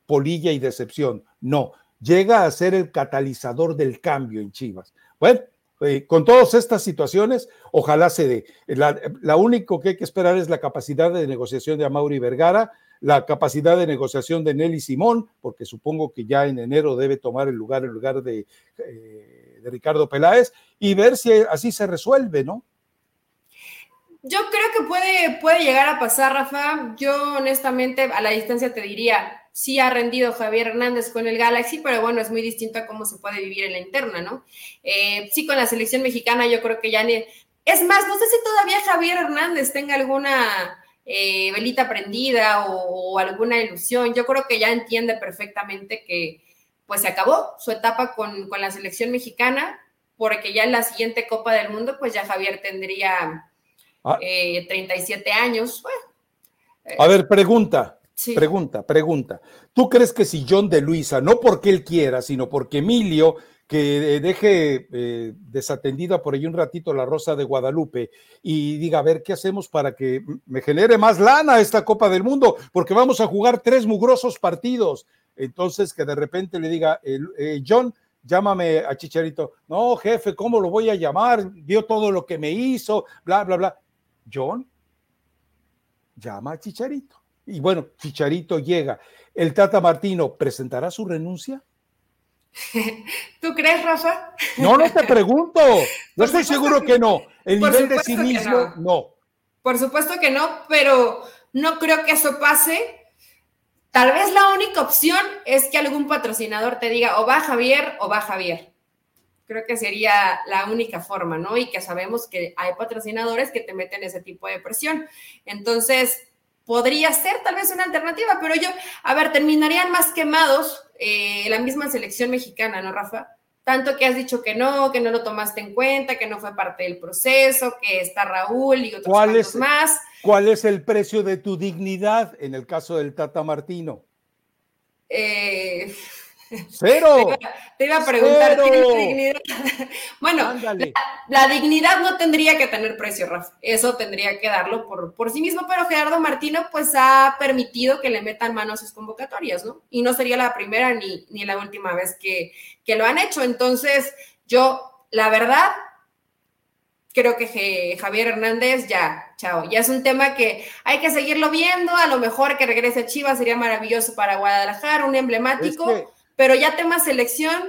polilla y decepción. No, llega a ser el catalizador del cambio en Chivas. Bueno, eh, con todas estas situaciones, ojalá se dé. La, único que hay que esperar es la capacidad de negociación de Amauri Vergara, la capacidad de negociación de Nelly Simón, porque supongo que ya en enero debe tomar el lugar en lugar de, eh, de Ricardo Peláez, y ver si así se resuelve, ¿no? Yo creo que puede, puede llegar a pasar, Rafa. Yo honestamente a la distancia te diría, sí ha rendido Javier Hernández con el Galaxy, pero bueno, es muy distinto a cómo se puede vivir en la interna, ¿no? Eh, sí, con la selección mexicana yo creo que ya... Ni... Es más, no sé si todavía Javier Hernández tenga alguna eh, velita prendida o, alguna ilusión. Yo creo que ya entiende perfectamente que pues se acabó su etapa con, la selección mexicana, porque ya en la siguiente Copa del Mundo, pues ya Javier tendría 37 ah. eh, años. A ver, pregunta. Pregunta, pregunta. ¿Tú crees que si John de Luisa, no porque él quiera, sino porque Emilio que deje eh, desatendida por ahí un ratito la Rosa de Guadalupe y diga, a ver, ¿qué hacemos para que me genere más lana esta Copa del Mundo? Porque vamos a jugar tres mugrosos partidos. Entonces, que de repente le diga, eh, John, llámame a Chicharito. No, jefe, ¿cómo lo voy a llamar? Vio todo lo que me hizo, bla, bla, bla. John, llama a Chicharito. Y bueno, Chicharito llega. ¿El Tata Martino presentará su renuncia? <laughs> ¿Tú crees, Rafa? No, no te pregunto. <laughs> No estoy seguro que, no. El nivel de cinismo, no. Por supuesto que no, pero no creo que eso pase. Tal vez la única opción es que algún patrocinador te diga o va Javier o va Javier. Creo que sería la única forma, ¿no? Y que sabemos que hay patrocinadores que te meten ese tipo de presión. Entonces, podría ser tal vez una alternativa, pero yo, a ver, terminarían más quemados eh, la misma selección mexicana, ¿no, Rafa? Tanto que has dicho que no, que no lo tomaste en cuenta, que no fue parte del proceso, que está Raúl y otros más. ¿Cuál es el precio de tu dignidad en el caso del Tata Martino? Eh, Cero. <laughs> Te iba, a preguntar, dignidad? <laughs> bueno, la, dignidad no tendría que tener precio, Rafa. Eso tendría que darlo por, por sí mismo, pero Gerardo Martino pues ha permitido que le metan mano a sus convocatorias, ¿no? Y no sería la primera ni, ni la última vez que, que lo han hecho. Entonces, yo, la verdad, creo que Javier Hernández ya, chao, ya es un tema que hay que seguirlo viendo, a lo mejor que regrese a Chivas sería maravilloso para Guadalajara, un emblemático, pero ya tema selección,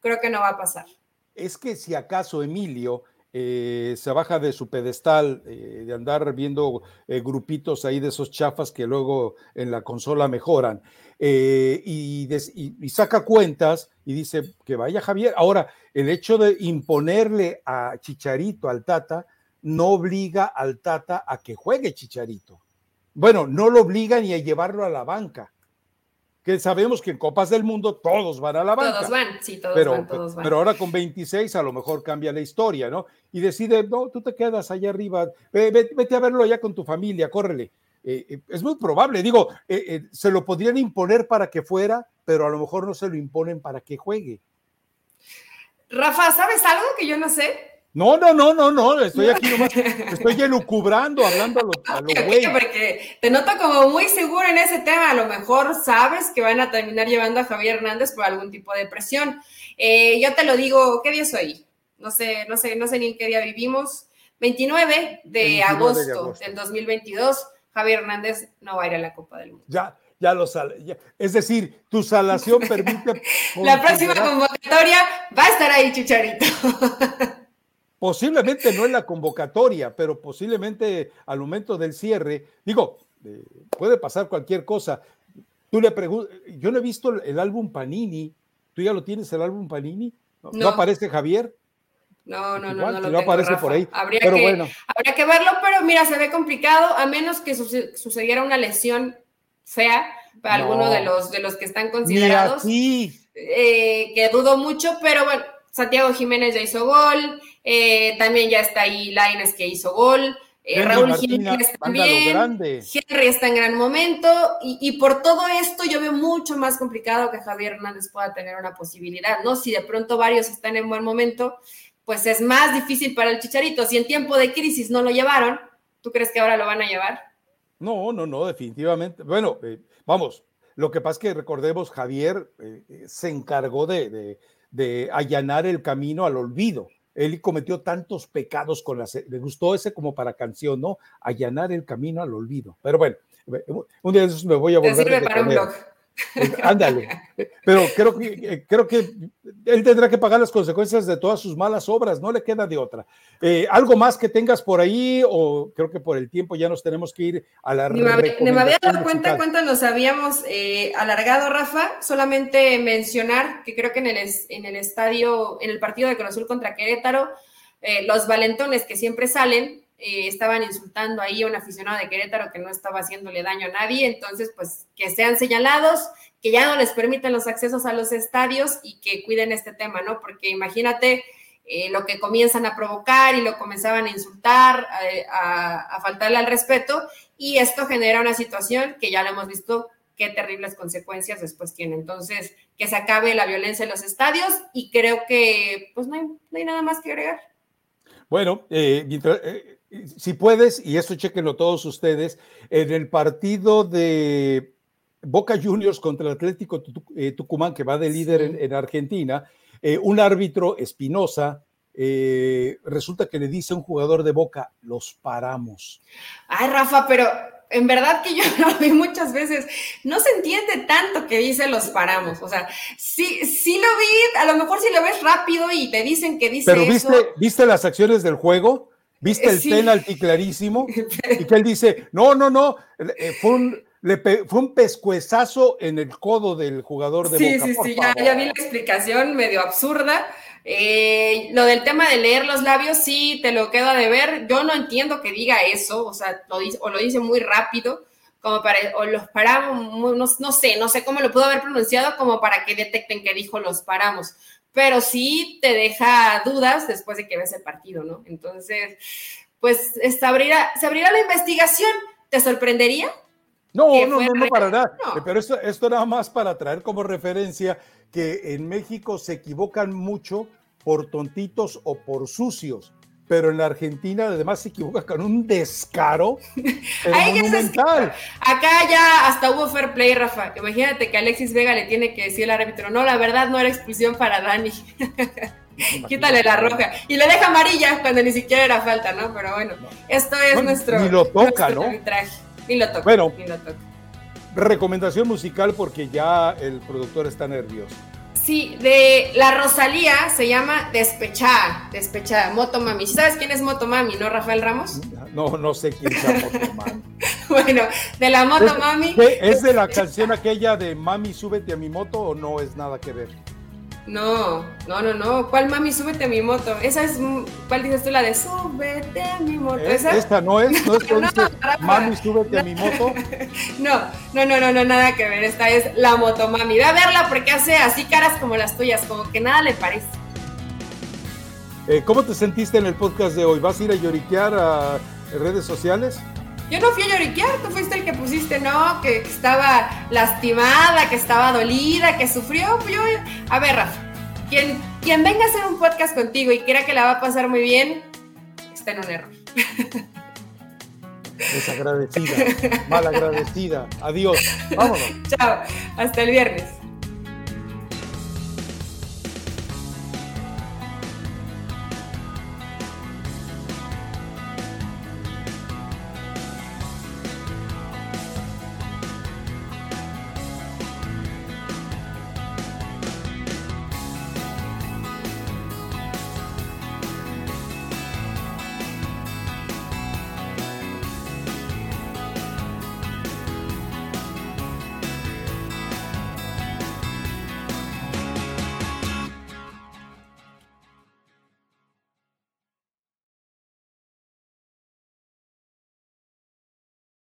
creo que no va a pasar. Es que si acaso Emilio eh, se baja de su pedestal eh, de andar viendo eh, grupitos ahí de esos chafas que luego en la consola mejoran y, y, saca cuentas y dice que vaya Javier. Ahora, el hecho de imponerle a Chicharito, al Tata, no obliga al Tata a que juegue Chicharito. Bueno, no lo obliga ni a llevarlo a la banca que sabemos que en Copas del Mundo todos van a la banca. Todos van, sí, todos pero, van, todos van. Pero ahora con 26 a lo mejor cambia la historia, ¿no? Y decide, no, tú te quedas allá arriba, vete, a verlo allá con tu familia, córrele. Eh, eh, es muy probable, digo, eh, se lo podrían imponer para que fuera, pero a lo mejor no se lo imponen para que juegue. Rafa, ¿sabes algo que yo no sé? No, no, no, no, no, estoy aquí nomás, estoy elucubrando, hablando a lo, güey. Porque te noto como muy seguro en ese tema, a lo mejor sabes que van a terminar llevando a Javier Hernández por algún tipo de presión. Eh, yo te lo digo, ¿qué día es hoy? No sé, no sé, no sé ni en qué día vivimos. 29 de, agosto, del 2022, Javier Hernández no va a ir a la Copa del Mundo. Ya, ya lo sale. Es decir, tu salación <laughs> permite. la próxima convocatoria va a estar ahí, Chicharito. <laughs> posiblemente no en la convocatoria, pero posiblemente al momento del cierre, digo, eh, puede pasar cualquier cosa. Tú le preguntas, yo no he visto el, álbum Panini, ¿tú ya lo tienes el álbum Panini? ¿No, aparece Javier? No, no, no, no, no, aparece por ahí. Habría, que, habría que verlo, pero mira, se ve complicado, a menos que sucediera una lesión fea para alguno de los, de los que están considerados. Eh, que dudo mucho, pero bueno, Santiago Jiménez ya hizo gol, eh, también ya está ahí Laines que hizo gol. Eh, Raúl Jiménez también. Henry está en gran momento. Y, por todo esto, yo veo mucho más complicado que Javier Hernández pueda tener una posibilidad, ¿no? Si de pronto varios están en buen momento, pues es más difícil para el Chicharito. Si en tiempo de crisis no lo llevaron, ¿tú crees que ahora lo van a llevar? No, no, no, definitivamente. Bueno, eh, vamos, lo que pasa es que recordemos, Javier se encargó de, de allanar el camino al olvido él cometió tantos pecados con la... Le gustó ese como para canción, ¿no? Allanar el camino al olvido. Pero bueno, un día de esos me voy a volver a para un blog. Ándale. Pero creo que, eh, creo que él tendrá que pagar las consecuencias de todas sus malas obras, no le queda de otra. Eh, ¿Algo más que tengas por ahí o creo que por el tiempo ya nos tenemos que ir a la... Ni me, me había dado cuenta cuánto nos habíamos eh, alargado, Rafa. Solamente mencionar que creo que en el, en el estadio, en el partido de Cruz Azul contra Querétaro, los valentones que siempre salen eh, estaban insultando ahí a un aficionado de Querétaro que no estaba haciéndole daño a nadie, entonces pues que sean señalados, que ya no les permiten los accesos a los estadios y que cuiden este tema, ¿no? Porque imagínate eh, lo que comienzan a provocar y lo comenzaban a insultar, eh, a, a faltarle al respeto y esto genera una situación que ya lo hemos visto qué terribles consecuencias después tiene. Entonces, que se acabe la violencia en los estadios y creo que pues no hay, nada más que agregar. Bueno, eh, si puedes, y esto chequenlo todos ustedes, en el partido de Boca Juniors contra el Atlético eh, Tucumán, que va de líder en, Argentina, eh, un árbitro, Espinosa, eh, resulta que le dice a un jugador de Boca, los paramos. Ay, Rafa, pero en verdad que yo <laughs> lo vi muchas veces, no se entiende tanto que dice los paramos, o sea, sí, sí lo vi, a lo mejor si lo ves rápido y te dicen que dice Pero viste, ¿viste las acciones del juego? ¿Viste el penalti clarísimo? <laughs> Y que él dice, no, no, no, eh, fue un, le fue un pescuezazo en el codo del jugador de sí, Sí, sí, ya, ya, vi la explicación medio absurda. Eh, lo del tema de leer los labios, sí, te lo quedo de ver. Yo no entiendo que diga eso, o sea, lo dice, o lo dice muy rápido, como para, o los paramos, no, no sé, no sé cómo lo pudo haber pronunciado, como para que detecten que dijo los paramos pero sí te deja dudas después de que ves el partido, ¿no? Entonces, pues se abrirá, se abrirá la investigación. ¿Te sorprendería? No, no, no, no, para nada. Pero esto, esto nada más para traer como referencia que en México se equivocan mucho por tontitos o por sucios pero en la Argentina además se equivoca con un descaro <laughs> monumental. Acá ya hasta hubo fair play, Rafa. Imagínate que Alexis Vega le tiene que decir al árbitro, no, la verdad no era expulsión para Dani. <laughs> Quítale la roja. Y le deja amarilla cuando ni siquiera era falta, ¿no? Pero bueno, esto es nuestro, ni lo toca, ¿no? Ni lo toca. Bueno, ni lo toca. recomendación musical porque ya el productor está nervioso. Sí, de la Rosalía se llama Despechada, Despechada, Motomami. ¿Sabes quién es Motomami, no, Rafael Ramos? No, no sé quién es Motomami. <laughs> bueno, de la Motomami. ¿Es, ¿Es de la canción aquella de Mami, súbete a mi moto o no es nada que ver? No, no, no, no. ¿Cuál mami? Súbete a mi moto. Esa es, ¿cuál dices tú? La de súbete a mi moto. ¿Eh? ¿Esa? Esta no es, no es <laughs> no, mami, súbete a mi <laughs> moto. No, no, no, no, no, nada que ver. Esta es la moto mami. Ve a verla porque hace así caras como las tuyas, como que nada le parece. Eh, ¿Cómo te sentiste en el podcast de hoy? ¿Vas a ir a lloriquear a redes sociales? Yo no fui a lloriquear, tú fuiste el que pusiste, no, que, estaba lastimada, que estaba dolida, que sufrió. Yo, a ver, Rafa, quien, quien venga a hacer un podcast contigo y quiera que la va a pasar muy bien, está en un error. <laughs> Desagradecida, malagradecida. Adiós. Vámonos. Chao, hasta el viernes.